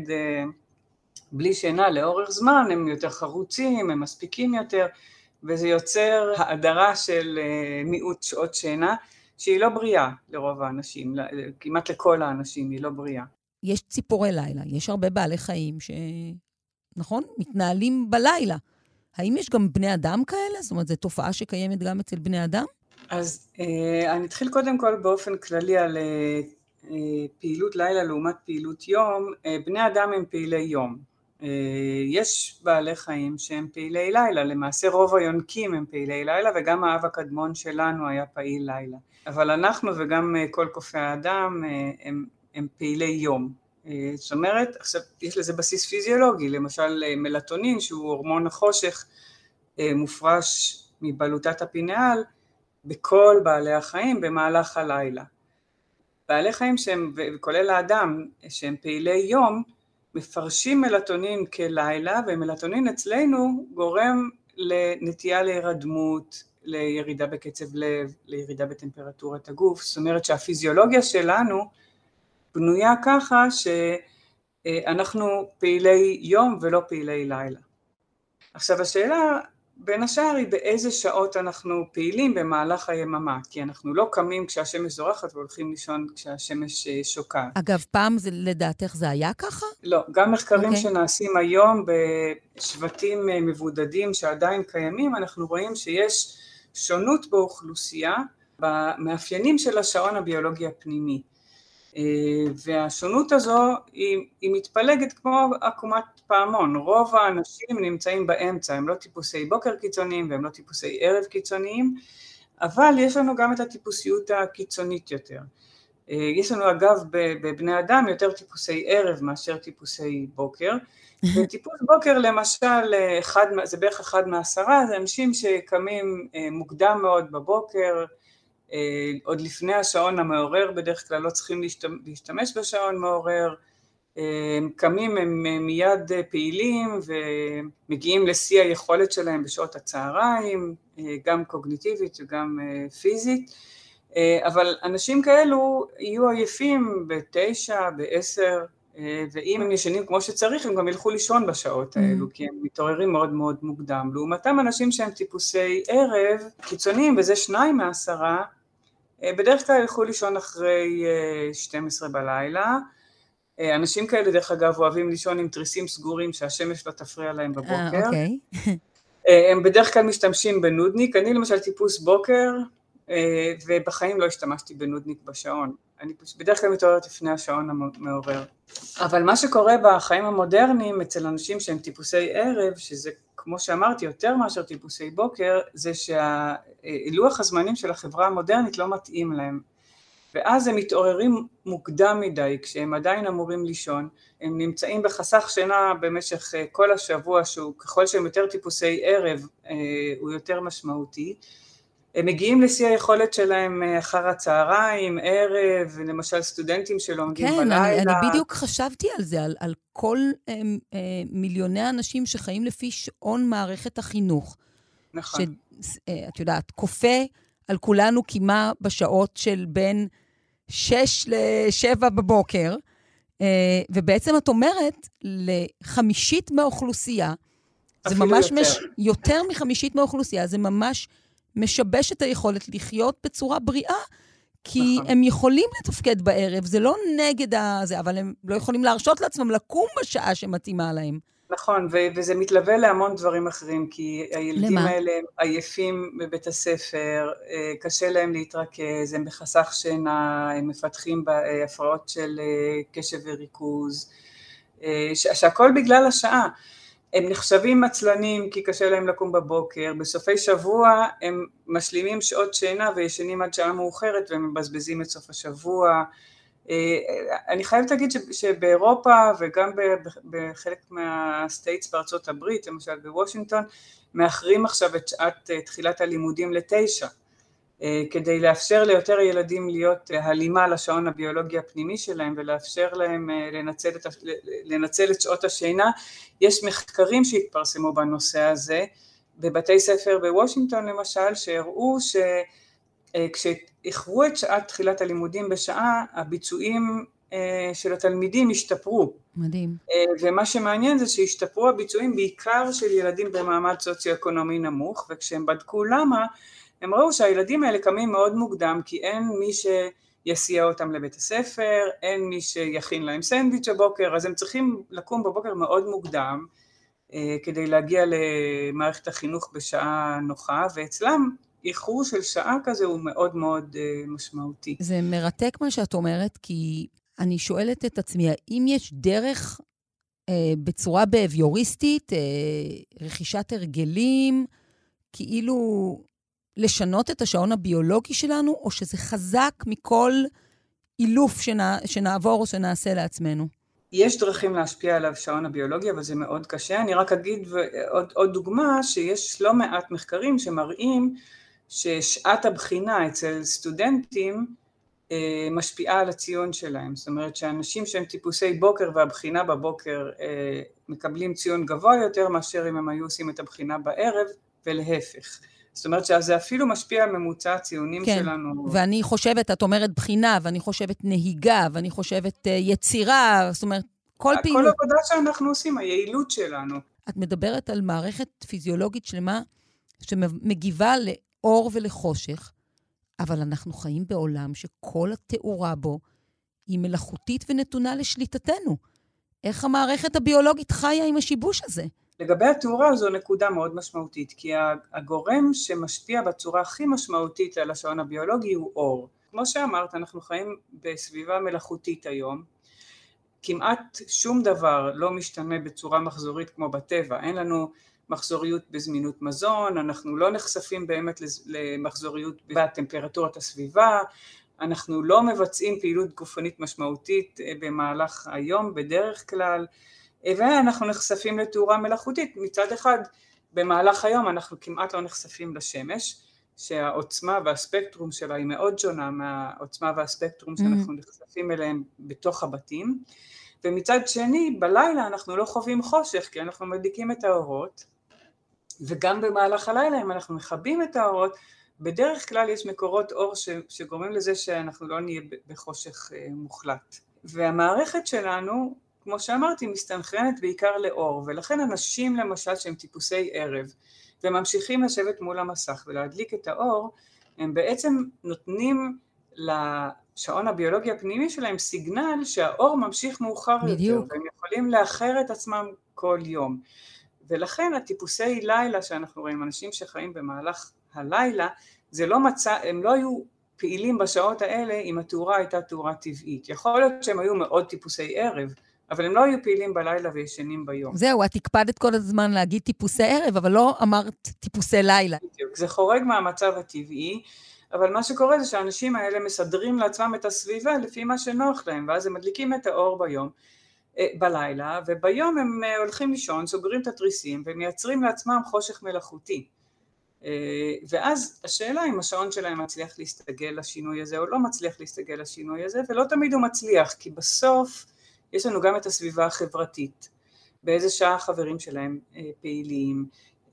בלי שינה לאורך זמן הם יותר חרוצים, הם מספיקים יותר, וזה יוצר האדרה של אה, מיעוט שעות שינה, שהיא לא בריאה לרוב האנשים, כמעט לכל האנשים היא לא בריאה. יש ציפורי לילה, יש הרבה בעלי חיים ש... נכון? מתנהלים בלילה. האם יש גם בני אדם כאלה? זאת אומרת, זו תופעה שקיימת גם אצל בני אדם? אז אה, אני אתחיל קודם כל באופן כללי על אה, אה פעילות לילה לעומת פעילות יום. אה, בני אדם הם פעילי יום. אה, יש בעלי חיים שהם פעילי לילה, למעשה רוב היונקים הם פעילי לילה וגם האב הקדמון שלנו היה פעיל לילה. אבל אנחנו וגם אה, כל קופי האדם אה, הם, הם פעילי יום. זאת אומרת, עכשיו יש לזה בסיס פיזיולוגי, למשל מלטונין שהוא הורמון החושך מופרש מבלוטת הפינאל בכל בעלי החיים במהלך הלילה. בעלי חיים שהם, כולל האדם, שהם פעילי יום, מפרשים מלטונין כלילה, ומלטונין אצלנו גורם לנטייה להירדמות, לירידה בקצב לב, לירידה בטמפרטורת הגוף, זאת אומרת שהפיזיולוגיה שלנו בנויה ככה שאנחנו פעילי יום ולא פעילי לילה. עכשיו השאלה בין השאר היא באיזה שעות אנחנו פעילים במהלך היממה, כי אנחנו לא קמים כשהשמש זורחת והולכים לישון כשהשמש אה, שוקעת. אגב, פעם זה, לדעתך זה היה ככה? לא, גם מחקרים okay. אוקיי. שנעשים היום בשבטים אה, מבודדים שעדיין קיימים, אנחנו רואים שיש שונות באוכלוסייה במאפיינים של השעון הביולוגי הפנימי. והשונות הזו היא, היא מתפלגת כמו עקומת פעמון, רוב האנשים נמצאים באמצע, הם לא טיפוסי בוקר קיצוניים והם לא טיפוסי ערב קיצוניים, אבל יש לנו גם את הטיפוסיות הקיצונית יותר. אה, יש לנו אגב בבני אדם יותר טיפוסי ערב מאשר טיפוסי בוקר, [laughs] וטיפוס בוקר למשל, אחד, זה בערך אחד מעשרה, זה אנשים שקמים אה, מוקדם מאוד בבוקר, עוד לפני השעון המעורר, בדרך כלל לא צריכים להשתמש בשעון מעורר, אה, קמים הם מיד פעילים ומגיעים לשיא היכולת שלהם בשעות הצהריים, אה, גם קוגניטיבית וגם פיזית, אבל אנשים כאלו יהיו עייפים בתשע, בעשר אה, ואם הם ישנים כמו שצריך, הם גם ילכו לישון בשעות mm. האלו, כי הם מתעוררים מאוד מאוד מוקדם. לעומתם אנשים שהם טיפוסי ערב קיצוניים, וזה שניים מעשרה, אה, בדרך כלל ילכו לישון אחרי 12 בלילה. אנשים כאלה, דרך אגב, אוהבים לישון עם תריסים סגורים שהשמש לא תפריע להם בבוקר. [laughs] אה, אוקיי. הם בדרך כלל משתמשים בנודניק, אני למשל טיפוס בוקר, ובחיים לא השתמשתי בנודניק בשעון. אני בדרך כלל מתעוררת לפני השעון המעורר. אבל מה שקורה בחיים המודרניים אצל אנשים שהם טיפוסי ערב, שזה כמו שאמרתי יותר מאשר טיפוסי בוקר, זה שלוח הזמנים של החברה המודרנית לא מתאים להם. ואז הם מתעוררים מוקדם מדי כשהם עדיין אמורים לישון, הם נמצאים בחסך שינה במשך אה, כל השבוע שהוא ככל שהם יותר טיפוסי ערב אה, הוא יותר משמעותי הם מגיעים לשיא היכולת שלהם אה, אחר הצהריים, ערב, למשל סטודנטים שלומדים כן, בלילה. כן, אני, אני בדיוק חשבתי על זה, על, על כל אה, אה, מיליוני האנשים שחיים לפי שעון מערכת החינוך. נכון. שאת אה, יודעת, כופה על כולנו קימה בשעות של בין 6 ל-7 בבוקר, ובעצם את אומרת, לחמישית מהאוכלוסייה, זה ממש יותר. מש... יותר מחמישית מהאוכלוסייה, זה ממש משבש את היכולת לחיות בצורה בריאה, כי נכון. הם יכולים לתפקד בערב, זה לא נגד הזה, אבל הם לא יכולים להרשות לעצמם לקום בשעה שמתאימה להם. נכון, ו- וזה מתלווה להמון דברים אחרים, כי הילדים למה? האלה הם עייפים בבית הספר, אה, קשה להם להתרכז, הם בחסך שינה, הם מפתחים הפרעות של אה, קשב וריכוז, אה, שהכל בגלל השעה. הם נחשבים עצלנים כי קשה להם לקום בבוקר, בסופי שבוע הם משלימים שעות שינה וישנים עד שעה מאוחרת והם מבזבזים את סוף השבוע. אה, אני חייבת להגיד שבאירופה וגם בחלק מהסטייטס בארצות הברית, למשל בוושינגטון, מאחרים עכשיו את שעת אה, תחילת הלימודים לתשע. אה, כדי לאפשר ליותר ילדים להיות אה, הלימה לשעון הביולוגי הפנימי שלהם ולאפשר להם אה, לנצל את, לנצל את שעות השינה. יש מחקרים שהתפרסמו בנושא הזה, בבתי ספר בוושינגטון למשל, שהראו שכשאיחרו את שעת תחילת הלימודים בשעה, הביצועים של התלמידים השתפרו. מדהים. ומה שמעניין זה שהשתפרו הביצועים בעיקר של ילדים במעמד סוציו-אקונומי נמוך, וכשהם בדקו למה, הם ראו שהילדים האלה קמים מאוד מוקדם כי אין מי שיסיע אותם לבית הספר, אין מי שיכין להם סנדוויץ' בבוקר, אז הם צריכים לקום בבוקר מאוד מוקדם אה, כדי להגיע למערכת החינוך בשעה נוחה, ואצלם איחור של שעה כזה הוא מאוד מאוד אה, משמעותי. זה מרתק מה שאת אומרת, כי אני שואלת את עצמי, האם יש דרך אה, בצורה בהביוריסטית, אה, רכישת הרגלים, כאילו לשנות את השעון הביולוגי שלנו, או שזה חזק מכל אילוף שנע, שנעבור או שנעשה לעצמנו? יש דרכים להשפיע על השעון הביולוגי, אבל זה מאוד קשה. אני רק אגיד עוד, עוד דוגמה, שיש לא מעט מחקרים שמראים ששעת הבחינה אצל סטודנטים אה, משפיעה על הציון שלהם. זאת אומרת שאנשים שהם טיפוסי בוקר והבחינה בבוקר אה, מקבלים ציון גבוה יותר מאשר אם הם היו עושים את הבחינה בערב, ולהפך. זאת אומרת שזה אפילו משפיע על ממוצע הציונים כן. שלנו. ואני חושבת, את אומרת בחינה, ואני חושבת נהיגה, ואני חושבת uh, יצירה, זאת אומרת, כל פעילות. כל עבודה שאנחנו עושים, היעילות שלנו. את מדברת על מערכת פיזיולוגית שלמה שמגיבה לאור ולחושך, אבל אנחנו חיים בעולם שכל התאורה בו היא מלאכותית ונתונה לשליטתנו. איך המערכת הביולוגית חיה עם השיבוש הזה? לגבי התאורה זו נקודה מאוד משמעותית, כי הגורם שמשפיע בצורה הכי משמעותית על השעון הביולוגי הוא אור. כמו שאמרת, אנחנו חיים בסביבה מלאכותית היום, כמעט שום דבר לא משתנה בצורה מחזורית כמו בטבע, אין לנו מחזוריות בזמינות מזון, אנחנו לא נחשפים באמת למחזוריות בטמפרטורת הסביבה, אנחנו לא מבצעים פעילות גופנית משמעותית אה, במהלך היום בדרך כלל, ואנחנו נחשפים לתאורה מלאכותית. מצד אחד, במהלך היום אנחנו כמעט לא נחשפים לשמש, שהעוצמה והספקטרום שלה היא מאוד שונה מהעוצמה והספקטרום שאנחנו mm-hmm. נחשפים אליהם בתוך הבתים, ומצד שני, בלילה אנחנו לא חווים חושך, כי אנחנו מדליקים את האורות, וגם במהלך הלילה, אם אנחנו מכבים את האורות, בדרך כלל יש מקורות אור שגורמים לזה שאנחנו לא נהיה בחושך אה, מוחלט. והמערכת שלנו כמו שאמרתי, מסתנכרנת בעיקר לאור, ולכן אנשים למשל שהם טיפוסי ערב, וממשיכים לשבת מול המסך ולהדליק את האור, הם בעצם נותנים לשעון הביולוגי הפנימי שלהם סיגנל שהאור ממשיך מאוחר בדיוק. יותר, והם יכולים לאחר את עצמם כל יום. ולכן הטיפוסי לילה שאנחנו רואים, אנשים שחיים במהלך הלילה, זה לא מצא, הם לא היו פעילים בשעות האלה אם התאורה הייתה תאורה טבעית. יכול להיות שהם היו מאוד טיפוסי ערב, אבל הם לא היו פעילים בלילה וישנים ביום. זהו, את הקפדת כל הזמן להגיד טיפוסי ערב, אבל לא אמרת טיפוסי לילה. בדיוק, זה חורג מהמצב הטבעי, אבל מה שקורה זה שהאנשים האלה מסדרים לעצמם את הסביבה לפי מה שנוח להם, ואז הם מדליקים את האור ביום, אה, בלילה, וביום הם אה, הולכים לישון, סוגרים את התריסים ומייצרים לעצמם חושך מלאכותי. אה, ואז השאלה אם השעון שלהם מצליח להסתגל לשינוי הזה או לא מצליח להסתגל לשינוי הזה, ולא תמיד הוא מצליח, כי בסוף יש לנו גם את הסביבה החברתית, באיזה שעה החברים שלהם אה, פעילים,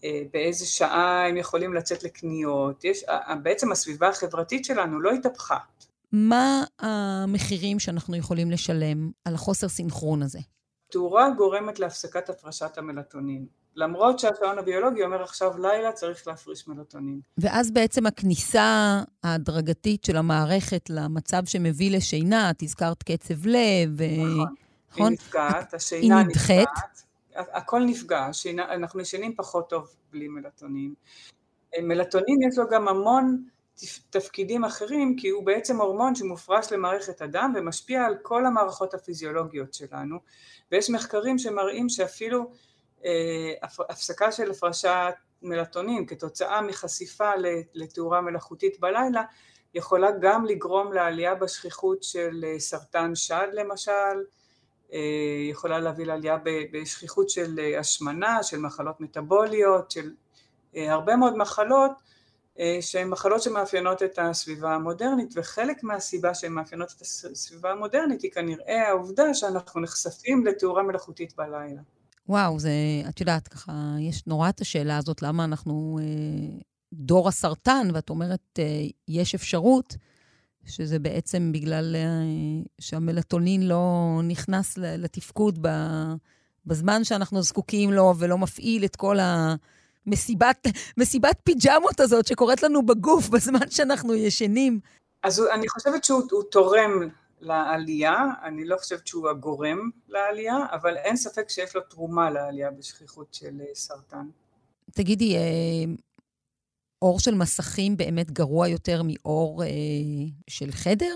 אה, באיזה שעה הם יכולים לצאת לקניות, יש, בעצם הסביבה החברתית שלנו לא התהפכה. מה המחירים שאנחנו יכולים לשלם על החוסר סינכרון הזה? תאורה גורמת להפסקת הפרשת המלטונין. למרות שהשעון הביולוגי אומר עכשיו לילה צריך להפריש מלטונין. ואז בעצם הכניסה ההדרגתית של המערכת למצב שמביא לשינה, את הזכרת קצב לב, נכון. נכון? היא נפגעת, השינה היא נדחית. נפגעת, הכל נפגע, השינה, אנחנו ישנים פחות טוב בלי מלטונין. מלטונין יש לו גם המון תפקידים אחרים, כי הוא בעצם הורמון שמופרש למערכת הדם ומשפיע על כל המערכות הפיזיולוגיות שלנו, ויש מחקרים שמראים שאפילו אה, הפסקה של הפרשת מלטונין כתוצאה מחשיפה לתאורה מלאכותית בלילה יכולה גם לגרום לעלייה בשכיחות של אה, סרטן שד למשל, אה, יכולה להביא לעלייה בשכיחות של אה, השמנה, של מחלות מטבוליות, של אה, הרבה מאוד מחלות שהן מחלות שמאפיינות את הסביבה המודרנית וחלק מהסיבה שהן מאפיינות את הסביבה המודרנית היא כנראה העובדה שאנחנו נחשפים לתאורה מלאכותית בלילה. וואו, זה, את יודעת, ככה, יש נורא את השאלה הזאת, למה אנחנו דור הסרטן, ואת אומרת, יש אפשרות. שזה בעצם בגלל אה, שהמלטונין לא נכנס לתפקוד בזמן שאנחנו זקוקים לו, ולא מפעיל את כל המסיבת מסיבת פיג'מות הזאת שקורית לנו בגוף בזמן שאנחנו ישנים. אז אני חושבת שהוא תורם לעלייה, אני לא חושבת שהוא הגורם לעלייה, אבל אין ספק שיש לו תרומה לעלייה בשכיחות של אה, סרטן. תגידי, אה, אור של מסכים באמת גרוע יותר מאור אה, של חדר?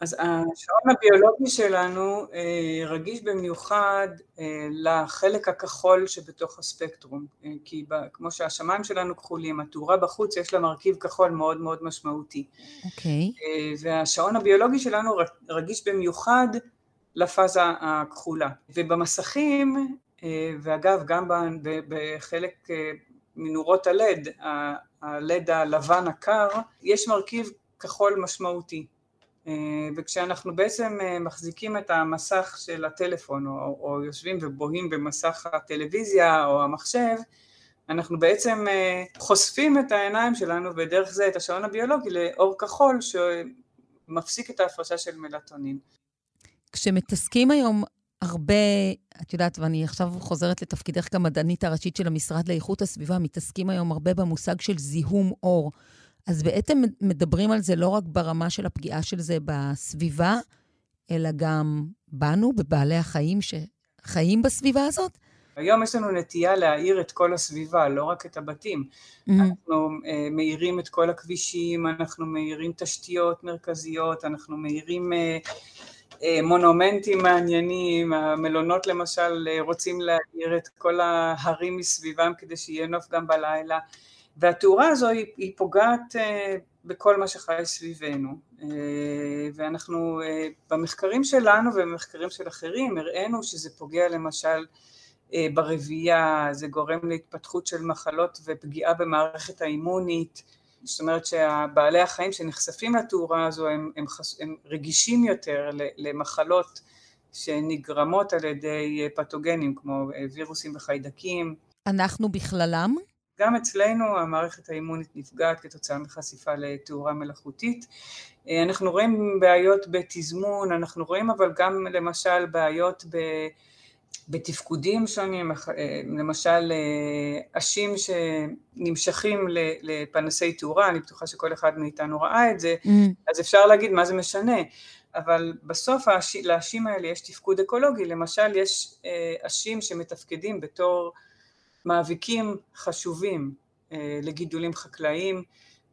אז השעון הביולוגי שלנו אה, רגיש במיוחד אה, לחלק הכחול שבתוך הספקטרום, אה, כי ב, כמו שהשמיים שלנו כחולים, התאורה בחוץ יש לה מרכיב כחול מאוד מאוד משמעותי. אוקיי. Okay. אה, והשעון הביולוגי שלנו רגיש במיוחד לפאזה הכחולה. ובמסכים, אה, ואגב גם בחלק אה, מנורות הלד, הלד הלבן הקר, יש מרכיב כחול משמעותי. אה, וכשאנחנו בעצם אה, מחזיקים את המסך של הטלפון או, או יושבים ובוהים במסך הטלוויזיה או המחשב, אנחנו בעצם אה, חושפים את העיניים שלנו ודרך זה את השעון הביולוגי לאור כחול שמפסיק את ההפרשה של מלטונין. כשמתעסקים היום הרבה, את יודעת, ואני עכשיו חוזרת לתפקידך כמדענית הראשית של המשרד לאיכות הסביבה, מתעסקים היום הרבה במושג של זיהום אור. אז בעצם מדברים על זה לא רק ברמה של הפגיעה של זה בסביבה, אלא גם בנו, בבעלי החיים שחיים בסביבה הזאת? היום יש לנו נטייה להאיר את כל הסביבה, לא רק את הבתים. Mm-hmm. אנחנו uh, מאירים את כל הכבישים, אנחנו מאירים תשתיות מרכזיות, אנחנו מאירים uh, מונומנטים מעניינים, המלונות למשל אה, רוצים להעיר את כל ההרים מסביבם כדי שיהיה נוף גם בלילה, והתאורה הזו היא, היא פוגעת אה, בכל מה שחי סביבנו, ואנחנו במחקרים שלנו ובמחקרים של אחרים הראינו שזה פוגע למשל ברבייה, זה גורם להתפתחות של מחלות ופגיעה במערכת האימונית, זאת אומרת שהבעלי החיים שנחשפים לתאורה הזו הם, הם, חס, הם רגישים יותר למחלות שנגרמות על ידי פתוגנים כמו וירוסים וחיידקים. אנחנו בכללם? גם אצלנו המערכת האימונית נפגעת כתוצאה מחשיפה לתאורה מלאכותית. אנחנו רואים בעיות בתזמון, אנחנו רואים אבל גם למשל בעיות ב... בתפקודים שונים, למשל עשים שנמשכים לפנסי תאורה, אני בטוחה שכל אחד מאיתנו ראה את זה, mm. אז אפשר להגיד מה זה משנה, אבל בסוף לעשים האלה יש תפקוד אקולוגי, למשל יש עשים שמתפקדים בתור מאביקים חשובים לגידולים חקלאיים,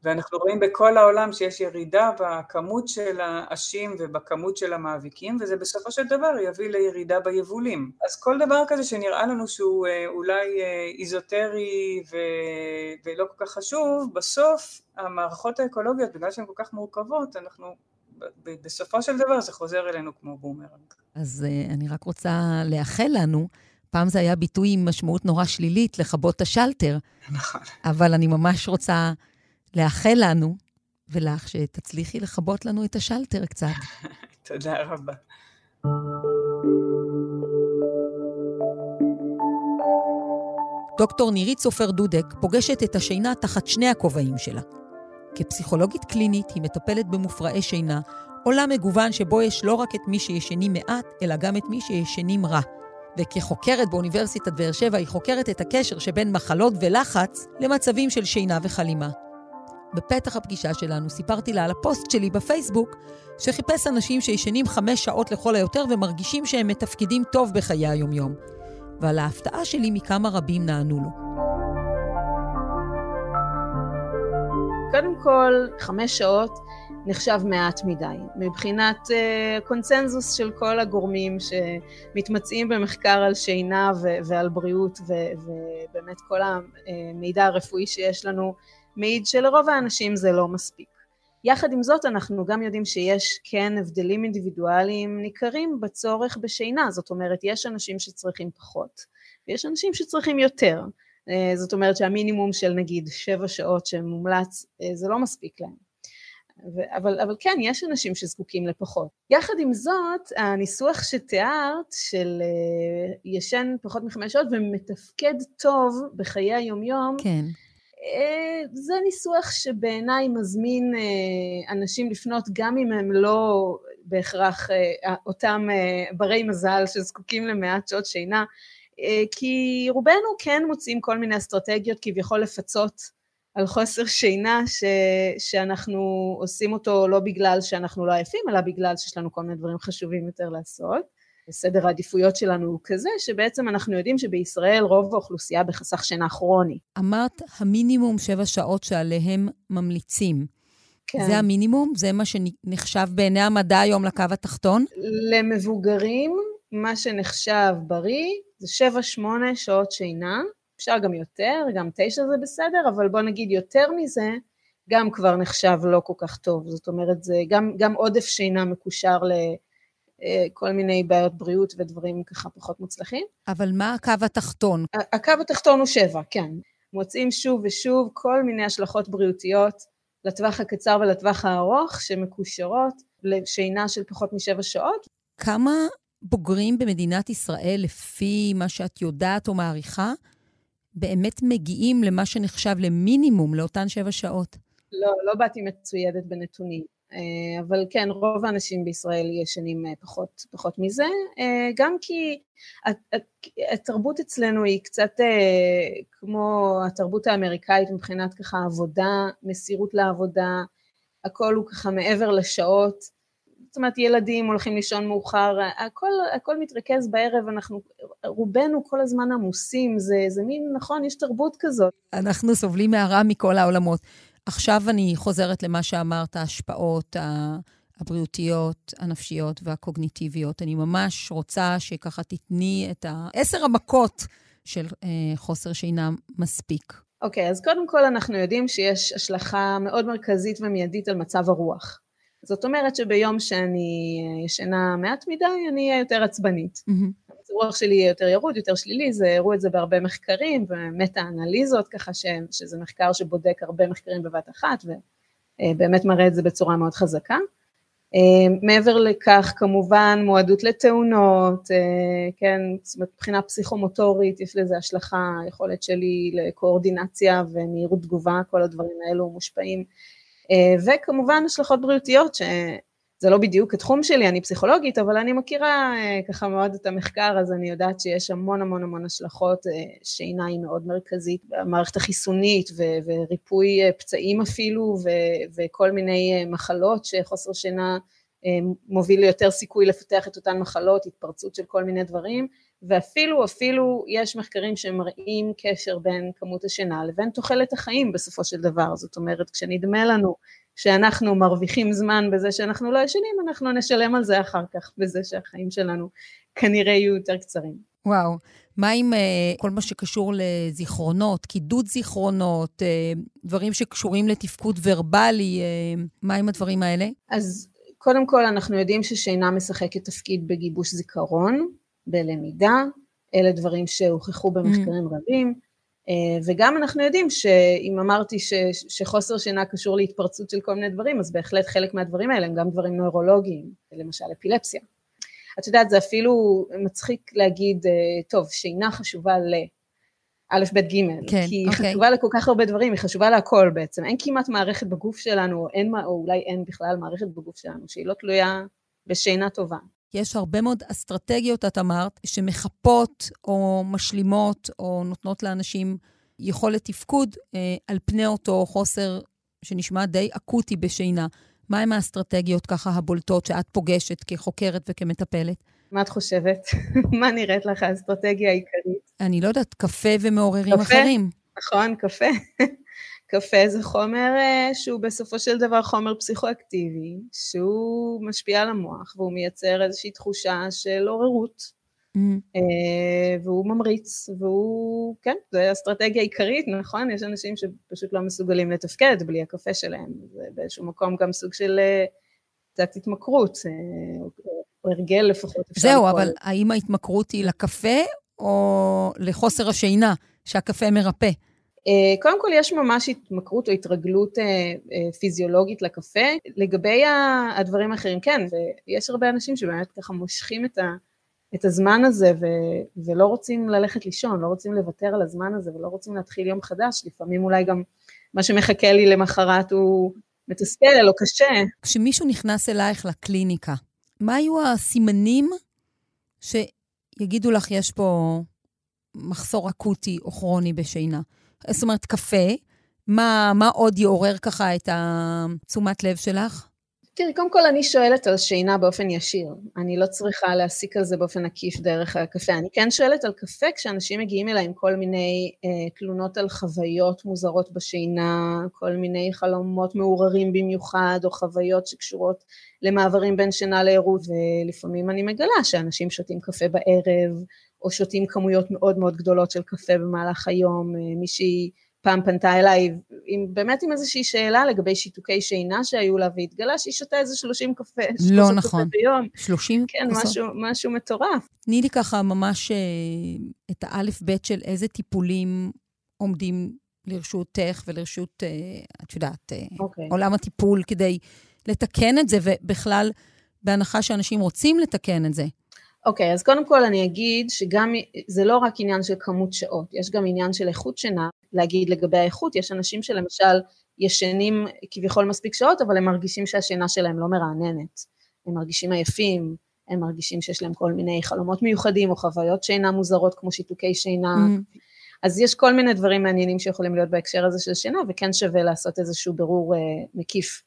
ואנחנו רואים בכל העולם שיש ירידה בכמות של העשים ובכמות של המאביקים, וזה בסופו של דבר יביא לירידה ביבולים. אז כל דבר כזה שנראה לנו שהוא אולי איזוטרי ו... ולא כל כך חשוב, בסוף המערכות האקולוגיות, בגלל שהן כל כך מורכבות, אנחנו, בסופו של דבר זה חוזר אלינו כמו בומרנג. אז אני רק רוצה לאחל לנו, פעם זה היה ביטוי עם משמעות נורא שלילית, לכבות את השלטר. נכון. אבל אני ממש רוצה... לאחל לנו ולך שתצליחי לכבות לנו את השלטר קצת. [laughs] תודה רבה. דוקטור נירית סופר דודק פוגשת את השינה תחת שני הכובעים שלה. כפסיכולוגית קלינית היא מטפלת במופרעי שינה, עולם מגוון שבו יש לא רק את מי שישנים מעט, אלא גם את מי שישנים רע. וכחוקרת באוניברסיטת באר שבע היא חוקרת את הקשר שבין מחלות ולחץ למצבים של שינה וחלימה. בפתח הפגישה שלנו סיפרתי לה על הפוסט שלי בפייסבוק, שחיפש אנשים שישנים חמש שעות לכל היותר ומרגישים שהם מתפקדים טוב בחיי היומיום. ועל ההפתעה שלי מכמה רבים נענו לו. קודם כל, חמש שעות נחשב מעט מדי. מבחינת uh, קונצנזוס של כל הגורמים שמתמצאים במחקר על שינה ו- ועל בריאות ובאמת כל המידע הרפואי שיש לנו מעיד שלרוב האנשים זה לא מספיק. יחד עם זאת אנחנו גם יודעים שיש כן הבדלים אינדיבידואליים ניכרים בצורך בשינה, זאת אומרת יש אנשים שצריכים פחות ויש אנשים שצריכים יותר, אה, זאת אומרת שהמינימום של נגיד שבע שעות שמומלץ אה, זה לא מספיק להם. אבל, אבל כן, יש אנשים שזקוקים לפחות. יחד עם זאת, הניסוח שתיארת של אה, ישן פחות מחמש שעות ומתפקד טוב בחיי היומיום, כן. אה, זה ניסוח שבעיניי מזמין אה, אנשים לפנות גם אם הם לא בהכרח אה, אותם ברי מזל שזקוקים למעט שעות שינה, כי רובנו כן מוצאים כל מיני אסטרטגיות כביכול לפצות על חוסר שינה ש, שאנחנו עושים אותו לא בגלל שאנחנו לא עייפים, אלא בגלל שיש לנו כל מיני דברים חשובים יותר לעשות. סדר העדיפויות שלנו הוא כזה, שבעצם אנחנו יודעים שבישראל רוב האוכלוסייה בחסך שינה כרוני. אמרת המינימום שבע שעות שעליהם ממליצים. כן. זה המינימום? זה מה שנחשב בעיני המדע היום לקו התחתון? למבוגרים, מה שנחשב בריא זה שבע, שמונה שעות שינה. אפשר גם יותר, גם תשע זה בסדר, אבל בוא נגיד יותר מזה, גם כבר נחשב לא כל כך טוב. זאת אומרת, זה גם, גם עודף שינה מקושר ל... אה, כל מיני בעיות בריאות ודברים ככה פחות מוצלחים. אבל מה הקו התחתון? הקו התחתון הוא שבע, כן. מוצאים שוב ושוב כל מיני השלכות בריאותיות לטווח הקצר ולטווח הארוך שמקושרות לשינה של פחות משבע שעות. כמה בוגרים במדינת ישראל, לפי מה שאת יודעת או מעריכה, באמת מגיעים למה שנחשב למינימום לאותן שבע שעות? לא, לא באתי מצוידת בנתונים. אה, אבל כן, רוב האנשים בישראל ישנים אה, פחות, פחות מזה, אה, גם כי התרבות אצלנו היא קצת כמו התרבות האמריקאית מבחינת ככה עבודה, מסירות לעבודה, הכל הוא ככה מעבר לשעות, זאת אומרת ילדים הולכים לישון מאוחר, הכל, הכל מתרכז בערב, אנחנו רובנו כל הזמן עמוסים, זה, זה מין, נכון, יש תרבות כזאת. אנחנו סובלים מהרע מכל העולמות. עכשיו אני חוזרת למה שאמרת, ההשפעות הבריאותיות, הנפשיות והקוגניטיביות. אני ממש רוצה שככה תתני את העשר המכות של אה, חוסר שינה מספיק. אוקיי, okay, אז קודם כל אנחנו יודעים שיש השלכה מאוד מרכזית ומיידית על מצב הרוח. זאת אומרת שביום שאני ישנה מעט מדי, אני אהיה יותר עצבנית. Mm-hmm. הרוח שלי יהיה יותר ירוד, יותר שלילי, זה, הראו את זה בהרבה מחקרים ומטה-אנליזות, ככה ש, שזה מחקר שבודק הרבה מחקרים בבת אחת ובאמת מראה את זה בצורה מאוד חזקה. מעבר לכך, כמובן, מועדות לתאונות, כן, זאת אומרת, מבחינה פסיכומוטורית יש לזה השלכה, היכולת שלי לקואורדינציה ומהירות תגובה, כל הדברים האלו מושפעים. וכמובן השלכות בריאותיות, זה לא בדיוק התחום שלי, אני פסיכולוגית, אבל אני מכירה אה, ככה מאוד את המחקר, אז אני יודעת שיש המון המון המון השלכות, אה, שינה היא מאוד מרכזית במערכת החיסונית ו- וריפוי אה, פצעים אפילו, ו- וכל מיני מחלות שחוסר שינה מוביל ליותר סיכוי לפתח את אותן מחלות, התפרצות של כל מיני דברים, ואפילו, אפילו יש מחקרים שמראים קשר בין כמות השינה לבין תוחלת החיים בסופו של דבר, זאת אומרת כשנדמה לנו שאנחנו מרוויחים זמן בזה שאנחנו לא ישנים, אנחנו נשלם על זה אחר כך, בזה שהחיים שלנו כנראה יהיו יותר קצרים. וואו. מה עם uh, כל מה שקשור לזיכרונות, קידוד זיכרונות, uh, דברים שקשורים לתפקוד ורבלי, uh, מה עם הדברים האלה? אז קודם כל אנחנו יודעים ששינה משחקת תפקיד בגיבוש זיכרון, בלמידה, אלה דברים שהוכחו במחקרים mm. רבים. אה, וגם אנחנו יודעים שאם אמרתי ש, שחוסר שינה קשור להתפרצות של כל מיני דברים, אז בהחלט חלק מהדברים האלה הם גם דברים נוירולוגיים, למשל אפילפסיה. את יודעת, זה אפילו מצחיק להגיד, אה, טוב, שינה חשובה ל... א', ב', ג', כן, כי היא אוקיי. חשובה לכל כך הרבה דברים, היא חשובה להכל בעצם. אין כמעט מערכת בגוף שלנו, או, אין, או אולי אין בכלל מערכת בגוף שלנו, שהיא לא תלויה בשינה טובה. יש הרבה מאוד אסטרטגיות, את אמרת, שמחפות או משלימות או נותנות לאנשים יכולת תפקוד אה, על פני אותו חוסר שנשמע די אקוטי בשינה. מהם האסטרטגיות ככה הבולטות שאת פוגשת כחוקרת וכמטפלת? מה את חושבת? [laughs] מה נראית לך האסטרטגיה העיקרית? אני לא יודעת, קפה ומעוררים קפה? אחרים. נכון, קפה. [laughs] קפה זה חומר אה, שהוא בסופו של דבר חומר פסיכואקטיבי, שהוא משפיע על המוח והוא מייצר איזושהי תחושה של עוררות, mm. אה, והוא ממריץ, והוא, כן, זו אסטרטגיה עיקרית, נכון? יש אנשים שפשוט לא מסוגלים לתפקד בלי הקפה שלהם, זה באיזשהו מקום גם סוג של אה, קצת התמכרות, או הרגל לפחות. זהו, אבל האם ההתמכרות היא לקפה או לחוסר השינה שהקפה מרפא? אה, קודם כל יש ממש התמכרות או התרגלות אה, אה, פיזיולוגית לקפה. לגבי הדברים האחרים, כן, ויש הרבה אנשים שבאמת ככה מושכים את, ה, את הזמן הזה ו, ולא רוצים ללכת לישון, לא רוצים לוותר על הזמן הזה ולא רוצים להתחיל יום חדש, לפעמים אולי גם מה שמחכה לי למחרת הוא מתסכל או קשה. כשמישהו נכנס אלייך לקליניקה, מה היו הסימנים שיגידו לך יש פה מחסור אקוטי או כרוני בשינה? זאת אומרת, קפה, מה, מה עוד יעורר ככה את התשומת לב שלך? תראי, קודם כל אני שואלת על שינה באופן ישיר. אני לא צריכה להסיק על זה באופן עקיף דרך הקפה. אני כן שואלת על קפה כשאנשים מגיעים אליי עם כל מיני אה, תלונות על חוויות מוזרות בשינה, כל מיני חלומות מעוררים במיוחד, או חוויות שקשורות למעברים בין שינה לערות, ולפעמים אני מגלה שאנשים שותים קפה בערב, או שותים כמויות מאוד מאוד גדולות של קפה במהלך היום, אה, מישהי פעם פנתה אליי עם, באמת עם איזושהי שאלה לגבי שיתוקי שינה שהיו לה, והתגלה שהיא שותה איזה 30 קפה, לא נכון. קפה ביום. 30? כן, משהו, משהו מטורף. תני לי ככה ממש אה, את האלף-בית של איזה טיפולים עומדים לרשותך ולרשות, אה, את יודעת, okay. אוקיי. עולם הטיפול כדי לתקן את זה, ובכלל, בהנחה שאנשים רוצים לתקן את זה. אוקיי, okay, אז קודם כל אני אגיד שגם, זה לא רק עניין של כמות שעות, יש גם עניין של איכות שינה, להגיד לגבי האיכות, יש אנשים שלמשל ישנים כביכול מספיק שעות, אבל הם מרגישים שהשינה שלהם לא מרעננת, הם מרגישים עייפים, הם מרגישים שיש להם כל מיני חלומות מיוחדים או חוויות שינה מוזרות כמו שיתוקי שינה, mm-hmm. אז יש כל מיני דברים מעניינים שיכולים להיות בהקשר הזה של שינה, וכן שווה לעשות איזשהו בירור uh, מקיף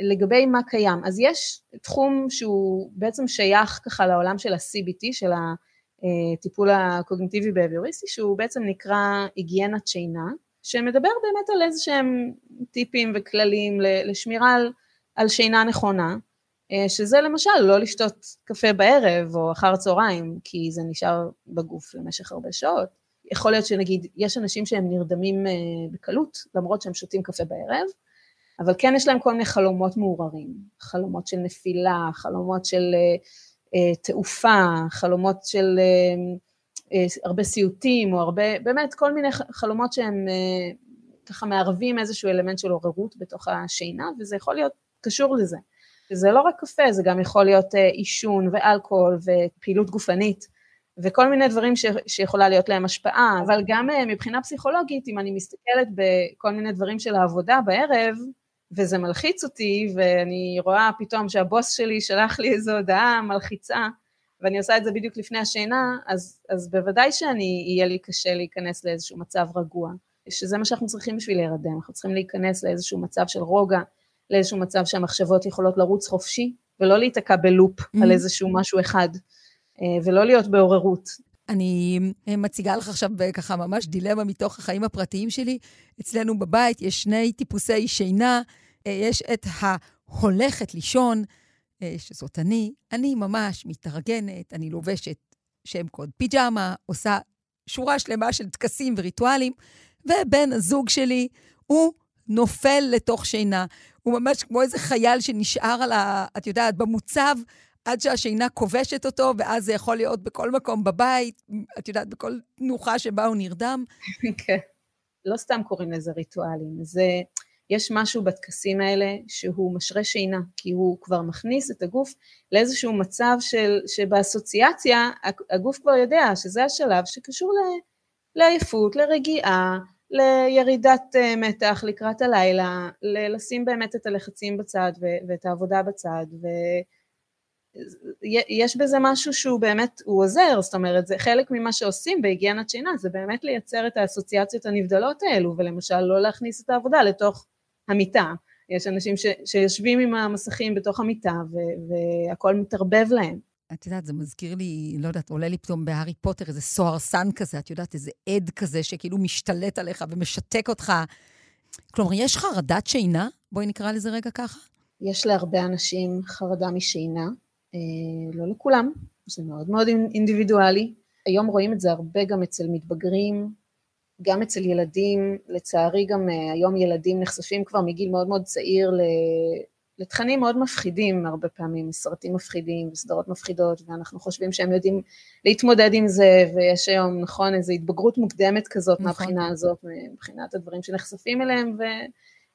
לגבי מה קיים, אז יש תחום שהוא בעצם שייך ככה לעולם של ה-CBT, של הטיפול הקוגניטיבי בהביוריסטי, שהוא בעצם נקרא היגיינת שינה, שמדבר באמת על איזה שהם טיפים וכללים לשמירה על, על שינה נכונה, אה, שזה למשל לא לשתות קפה בערב או אחר צהריים, כי זה נשאר בגוף למשך הרבה שעות. יכול להיות שנגיד, יש אנשים שהם נרדמים אה, בקלות, למרות שהם שותים קפה בערב, אבל כן יש להם כל מיני חלומות מעורערים, חלומות של נפילה, חלומות של uh, uh, תעופה, חלומות של uh, uh, הרבה סיוטים, או הרבה, באמת כל מיני חלומות שהם uh, ככה מערבים איזשהו אלמנט של עוררות בתוך השינה, וזה יכול להיות קשור לזה. זה לא רק קפה, זה גם יכול להיות אה, עישון ואלכוהול ופעילות גופנית. וכל מיני דברים ש, שיכולה להיות להם השפעה, אבל גם אה, מבחינה פסיכולוגית, אם אני מסתכלת בכל מיני דברים של העבודה בערב, וזה מלחיץ אותי, ואני רואה פתאום שהבוס שלי שלח לי איזו הודעה מלחיצה, ואני עושה את זה בדיוק לפני השינה, אז, אז בוודאי שאני, יהיה לי קשה להיכנס לאיזשהו מצב רגוע, שזה מה שאנחנו צריכים בשביל להירדם, אנחנו צריכים להיכנס לאיזשהו מצב של רוגע, לאיזשהו מצב שהמחשבות יכולות לרוץ חופשי, ולא להיתקע בלופ mm-hmm. על איזשהו משהו אחד, אה, ולא להיות בעוררות. אני אה, מציגה לך עכשיו ככה ממש דילמה מתוך החיים הפרטיים שלי. אצלנו בבית יש שני טיפוסי שינה. אה, יש את ההולכת לישון, שזאת אני. אני ממש מתארגנת, אני לובשת שם קוד פיג'מה, עושה שורה שלמה של טקסים וריטואלים, ובן הזוג שלי, הוא נופל לתוך שינה. הוא ממש כמו איזה חייל שנשאר על ה... את יודעת, במוצב, עד שהשינה כובשת אותו, ואז זה יכול להיות בכל מקום בבית, את יודעת, בכל תנוחה שבה הוא נרדם. כן. לא סתם קוראים לזה ריטואלים, זה... יש משהו בטקסים האלה שהוא משרה שינה, כי הוא כבר מכניס את הגוף לאיזשהו מצב של, שבאסוציאציה הגוף כבר יודע שזה השלב שקשור ל, לעייפות, לרגיעה, לירידת אה, מתח לקראת הלילה, לשים באמת את הלחצים בצד ואת העבודה בצד, ויש בזה משהו שהוא באמת, הוא עוזר, זאת אומרת, זה חלק ממה שעושים בהיגיינת שינה, זה באמת לייצר את האסוציאציות הנבדלות האלו, ולמשל לא להכניס את העבודה לתוך המיטה. יש אנשים ש, שיושבים עם המסכים בתוך המיטה והכל מתערבב להם. את יודעת, זה מזכיר לי, לא יודעת, עולה לי פתאום בהארי פוטר איזה סוהרסן כזה, את יודעת, איזה עד כזה שכאילו משתלט עליך ומשתק אותך. כלומר, יש חרדת שינה? בואי נקרא לזה רגע ככה. יש להרבה אנשים חרדה משינה, לא לכולם, זה מאוד מאוד אינדיבידואלי. היום רואים את זה הרבה גם אצל מתבגרים, גם אצל ילדים, לצערי גם אה, היום ילדים נחשפים כבר מגיל מאוד מאוד צעיר לתכנים מאוד מפחידים הרבה פעמים, סרטים מפחידים וסדרות מפחידות, ואנחנו חושבים שהם יודעים להתמודד עם זה, ויש היום, נכון, איזו התבגרות מוקדמת כזאת נכון. מהבחינה הזאת, מבחינת הדברים שנחשפים אליהם,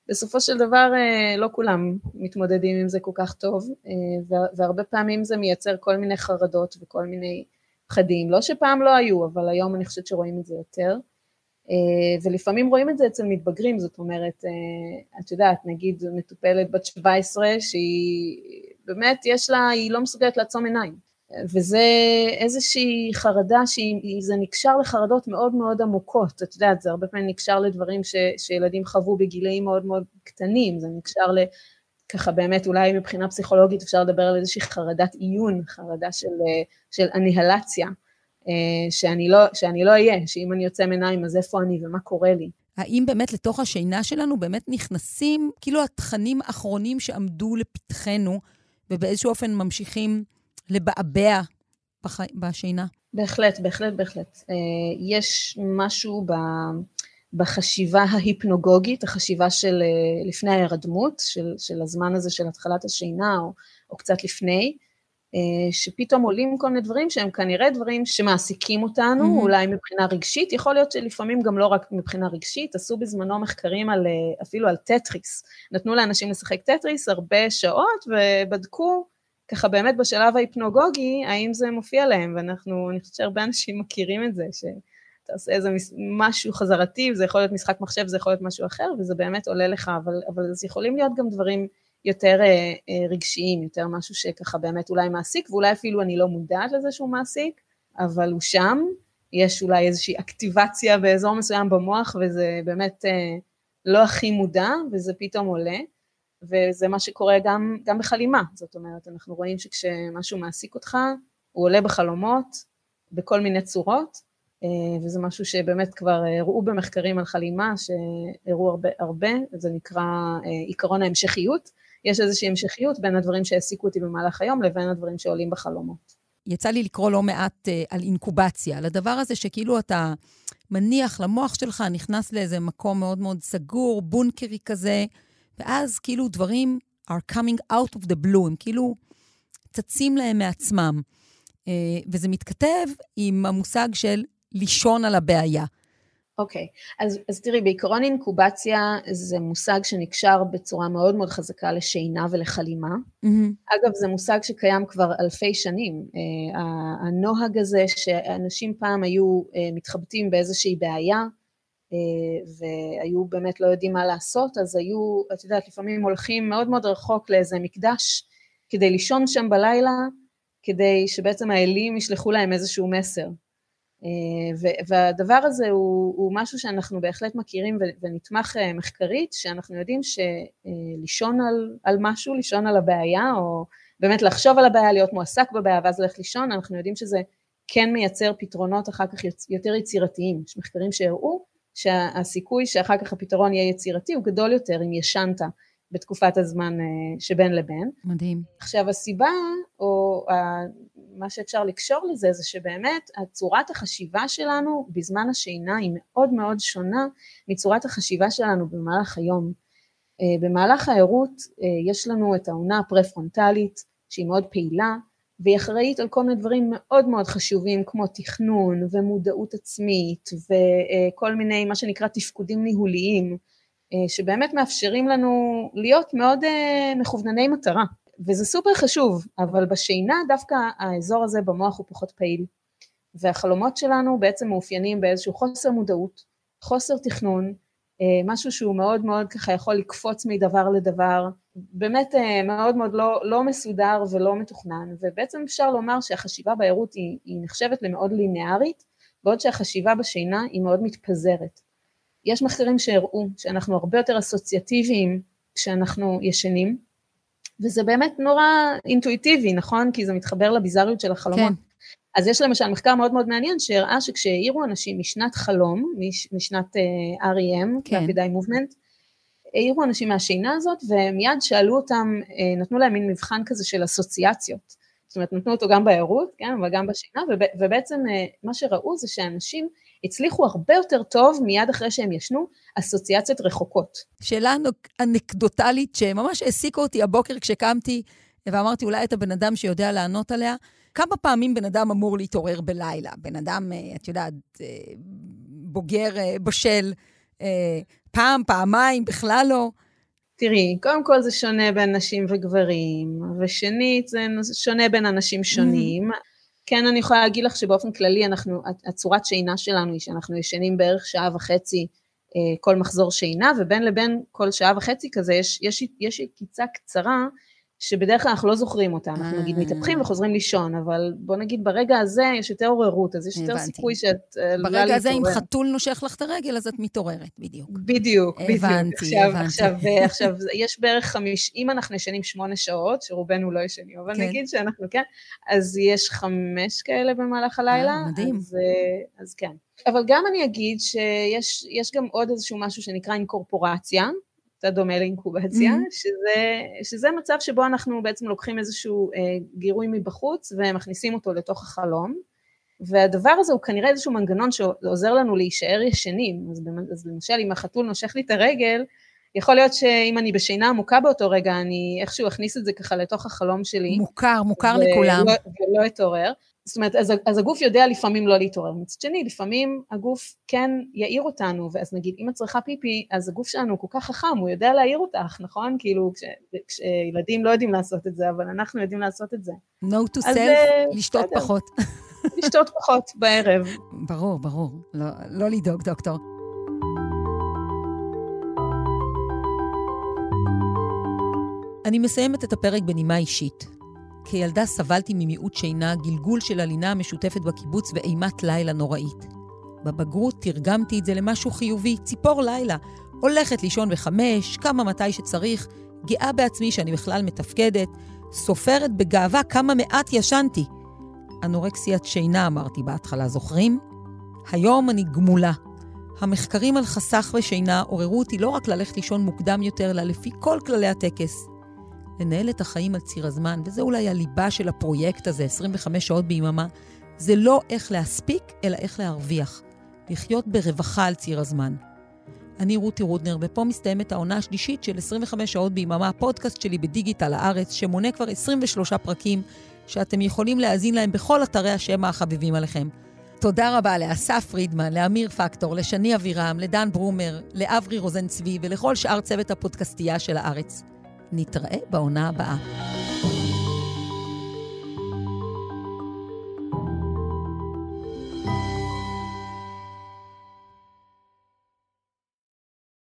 ובסופו של דבר אה, לא כולם מתמודדים עם זה כל כך טוב, אה, והרבה פעמים זה מייצר כל מיני חרדות וכל מיני פחדים, לא שפעם לא היו, אבל היום אני חושבת שרואים את זה יותר. אה, ולפעמים רואים את זה אצל מתבגרים, זאת אומרת, את יודעת, נגיד מטופלת בת 17 שהיא באמת יש לה, היא לא מסוגלת לעצום עיניים, וזה איזושהי חרדה שזה נקשר לחרדות מאוד מאוד עמוקות, את יודעת, זה הרבה פעמים נקשר לדברים ש, שילדים חוו בגילאים מאוד מאוד קטנים, זה נקשר ל... ככה באמת אולי מבחינה פסיכולוגית אפשר לדבר על איזושהי חרדת עיון, חרדה של, אה, של אניהלציה, אה, שאני לא, שאני לא אהיה, שאם אני יוצא מעיניים אז איפה אני ומה קורה לי. האם באמת לתוך השינה שלנו באמת נכנסים כאילו התכנים האחרונים שעמדו לפתחנו, ובאיזשהו אופן ממשיכים לבעבע בח... בשינה? בהחלט, בהחלט, בהחלט. אה, יש משהו ב... בחשיבה ההיפנוגוגית, החשיבה של אה, לפני ההירדמות, של, של הזמן הזה של התחלת השינה, או, או קצת לפני, אה, שפתאום עולים כל מיני דברים שהם כנראה דברים שמעסיקים אותנו, mm-hmm. אולי מבחינה רגשית, יכול להיות שלפעמים גם לא רק מבחינה רגשית, עשו בזמנו מחקרים על, אפילו על טטריס, נתנו לאנשים לשחק טטריס הרבה שעות ובדקו ככה באמת בשלב ההיפנוגוגי, האם זה מופיע להם, ואנחנו, אני חושבת שהרבה אנשים מכירים את זה, שאתה עושה איזה משהו חזרתי, זה יכול להיות משחק מחשב, זה יכול להיות משהו אחר, וזה באמת עולה לך, אבל, אבל זה יכולים להיות גם דברים יותר אה, אה, רגשיים, יותר משהו שככה באמת אולי מעסיק, ואולי אפילו אני לא מודעת לזה שהוא מעסיק, אבל הוא שם, יש אולי איזושהי אקטיבציה באזור מסוים במוח, וזה באמת אה, לא הכי מודע, וזה פתאום עולה, וזה מה שקורה גם, גם בחלימה, זאת אומרת, אנחנו רואים שכשמשהו מעסיק אותך, הוא עולה בחלומות, בכל מיני צורות, וזה משהו שבאמת כבר הראו במחקרים על חלימה, שהראו הרבה, הרבה, זה נקרא עיקרון ההמשכיות, יש איזושהי המשכיות בין הדברים שהעסיקו אותי במהלך היום לבין הדברים שעולים בחלומות. יצא לי לקרוא לא מעט על אינקובציה, על הדבר הזה שכאילו אתה מניח למוח שלך, נכנס לאיזה מקום מאוד מאוד סגור, בונקרי כזה, ואז כאילו דברים are coming out of the blue, הם כאילו צצים להם מעצמם. Uh, וזה מתכתב עם המושג של לישון על הבעיה. אוקיי, okay. אז, אז תראי, בעיקרון אינקובציה זה מושג שנקשר בצורה מאוד מאוד חזקה לשינה ולחלימה. Mm-hmm. אגב, זה מושג שקיים כבר אלפי שנים. Uh, הנוהג הזה שאנשים פעם היו uh, מתחבטים באיזושהי בעיה, והיו באמת לא יודעים מה לעשות, אז היו, את יודעת, לפעמים הולכים מאוד מאוד רחוק לאיזה מקדש כדי לישון שם בלילה, כדי שבעצם האלים ישלחו להם איזשהו מסר. והדבר הזה הוא, הוא משהו שאנחנו בהחלט מכירים ונתמך אה, מחקרית, שאנחנו יודעים שלישון על, על משהו, לישון על הבעיה, או באמת לחשוב על הבעיה, להיות מועסק בבעיה ואז ללכת לישון, אנחנו יודעים שזה כן מייצר פתרונות אחר כך יותר יצירתיים. יש מחקרים שהראו שהסיכוי שאחר כך הפתרון יהיה יצירתי הוא גדול יותר אם ישנת בתקופת הזמן אה, שבין לבין. מדהים. עכשיו הסיבה, או מה שאפשר לקשור לזה, זה שבאמת צורת החשיבה שלנו בזמן השינה היא מאוד מאוד שונה מצורת החשיבה שלנו במהלך היום. אה, במהלך הערות אה, יש לנו את העונה הפרה-פרונטלית שהיא מאוד פעילה והיא אחראית על כל מיני דברים מאוד מאוד חשובים כמו תכנון ומודעות עצמית וכל מיני מה שנקרא תפקודים ניהוליים אה, שבאמת מאפשרים לנו להיות מאוד אה, מכוונני מטרה, וזה סופר חשוב, אבל בשינה דווקא האזור הזה במוח הוא פחות פעיל, והחלומות שלנו בעצם מאופיינים באיזשהו חוסר מודעות, חוסר תכנון, משהו שהוא מאוד מאוד ככה יכול לקפוץ מדבר לדבר, באמת מאוד מאוד לא, לא מסודר ולא מתוכנן, ובעצם אפשר לומר שהחשיבה בערות היא, היא נחשבת למאוד ליניארית, בעוד שהחשיבה בשינה היא מאוד מתפזרת. יש מחקרים שהראו שאנחנו הרבה יותר אסוציאטיביים כשאנחנו ישנים, וזה באמת נורא אינטואיטיבי, נכון? כי זה מתחבר לביזריות של החלומות. כן. אז יש למשל מחקר מאוד מאוד מעניין שהראה שכשהעירו אנשים משנת חלום, מש, משנת uh, REM, כן. Rapid Eye Movement, העירו אנשים מהשינה הזאת ומיד שאלו אותם, uh, נתנו להם מין מבחן כזה של אסוציאציות. זאת אומרת, נתנו אותו גם בערות, כן, אבל גם בשינה, ובעצם uh, מה שראו זה שאנשים הצליחו הרבה יותר טוב מיד אחרי שהם ישנו, אסוציאציות רחוקות. שאלה אנקדוטלית שממש העסיקה אותי הבוקר כשקמתי, ואמרתי, אולי אתה בן אדם שיודע לענות עליה. כמה פעמים בן אדם אמור להתעורר בלילה? בן אדם, אה, את יודעת, אה, בוגר, אה, בשל, פעם, פעמיים, בכלל לא. תראי, קודם כל זה שונה בין נשים וגברים, ושנית, זה שונה בין אנשים שונים. Mm-hmm. כן אני יכולה להגיד לך שבאופן כללי אנחנו, הצורת שינה שלנו היא שאנחנו ישנים בערך שעה וחצי כל מחזור שינה, ובין לבין כל שעה וחצי כזה יש, יש, יש קיצה קצרה שבדרך כלל אנחנו לא זוכרים אותה, אנחנו נגיד אה. מתהפכים וחוזרים לישון, אבל בוא נגיד ברגע הזה יש יותר עוררות, אז יש יותר סיכוי שאת עלולה להתעורר. ברגע הזה אם חתול נושך לך את הרגל, אז את מתעוררת, בדיוק. בדיוק, בדיוק. הבנתי, הבנתי. עכשיו, עכשיו, יש בערך חמיש, אם אנחנו ישנים שמונה שעות, שרובנו לא ישנים, אבל כן. נגיד שאנחנו כן, אז יש חמש כאלה במהלך הלילה. אה, מדהים. אז, אז כן. אבל גם אני אגיד שיש גם עוד איזשהו משהו שנקרא אינקורפורציה, קצת דומה לאינקובציה, mm-hmm. שזה, שזה מצב שבו אנחנו בעצם לוקחים איזשהו אה, גירוי מבחוץ ומכניסים אותו לתוך החלום, והדבר הזה הוא כנראה איזשהו מנגנון שעוזר לנו להישאר ישנים, אז, אז למשל אם החתול נושך לי את הרגל, יכול להיות שאם אני בשינה עמוקה באותו רגע, אני איכשהו אכניס את זה ככה לתוך החלום שלי. מוכר, מוכר ולא, לכולם. ולא אתעורר. זאת אומרת, אז, אז הגוף יודע לפעמים לא להתעורר. מצד שני, לפעמים הגוף כן יעיר אותנו, ואז נגיד, אם את צריכה פיפי, אז הגוף שלנו כל כך חכם, הוא יודע להעיר אותך, נכון? כאילו, כש, כשילדים לא יודעים לעשות את זה, אבל אנחנו יודעים לעשות את זה. No to self, אה, לשתות בסדר. פחות. [laughs] לשתות פחות בערב. ברור, ברור. לא, לא לדאוג, דוקטור. אני מסיימת את הפרק בנימה אישית. כילדה סבלתי ממיעוט שינה, גלגול של הלינה המשותפת בקיבוץ ואימת לילה נוראית. בבגרות תרגמתי את זה למשהו חיובי, ציפור לילה. הולכת לישון בחמש, קמה מתי שצריך, גאה בעצמי שאני בכלל מתפקדת, סופרת בגאווה כמה מעט ישנתי. אנורקסיית שינה אמרתי בהתחלה, זוכרים? היום אני גמולה. המחקרים על חסך ושינה עוררו אותי לא רק ללכת לישון מוקדם יותר, אלא לפי כל כללי הטקס. לנהל את החיים על ציר הזמן, וזה אולי הליבה של הפרויקט הזה, 25 שעות ביממה, זה לא איך להספיק, אלא איך להרוויח. לחיות ברווחה על ציר הזמן. אני רותי רודנר, ופה מסתיימת העונה השלישית של 25 שעות ביממה, הפודקאסט שלי בדיגיטל הארץ, שמונה כבר 23 פרקים, שאתם יכולים להאזין להם בכל אתרי השמע החביבים עליכם. תודה רבה לאסף פרידמן, לאמיר פקטור, לשני אבירם, לדן ברומר, לאברי רוזן צבי ולכל שאר צוות הפודקאסטייה של הארץ. נתראה בעונה הבאה.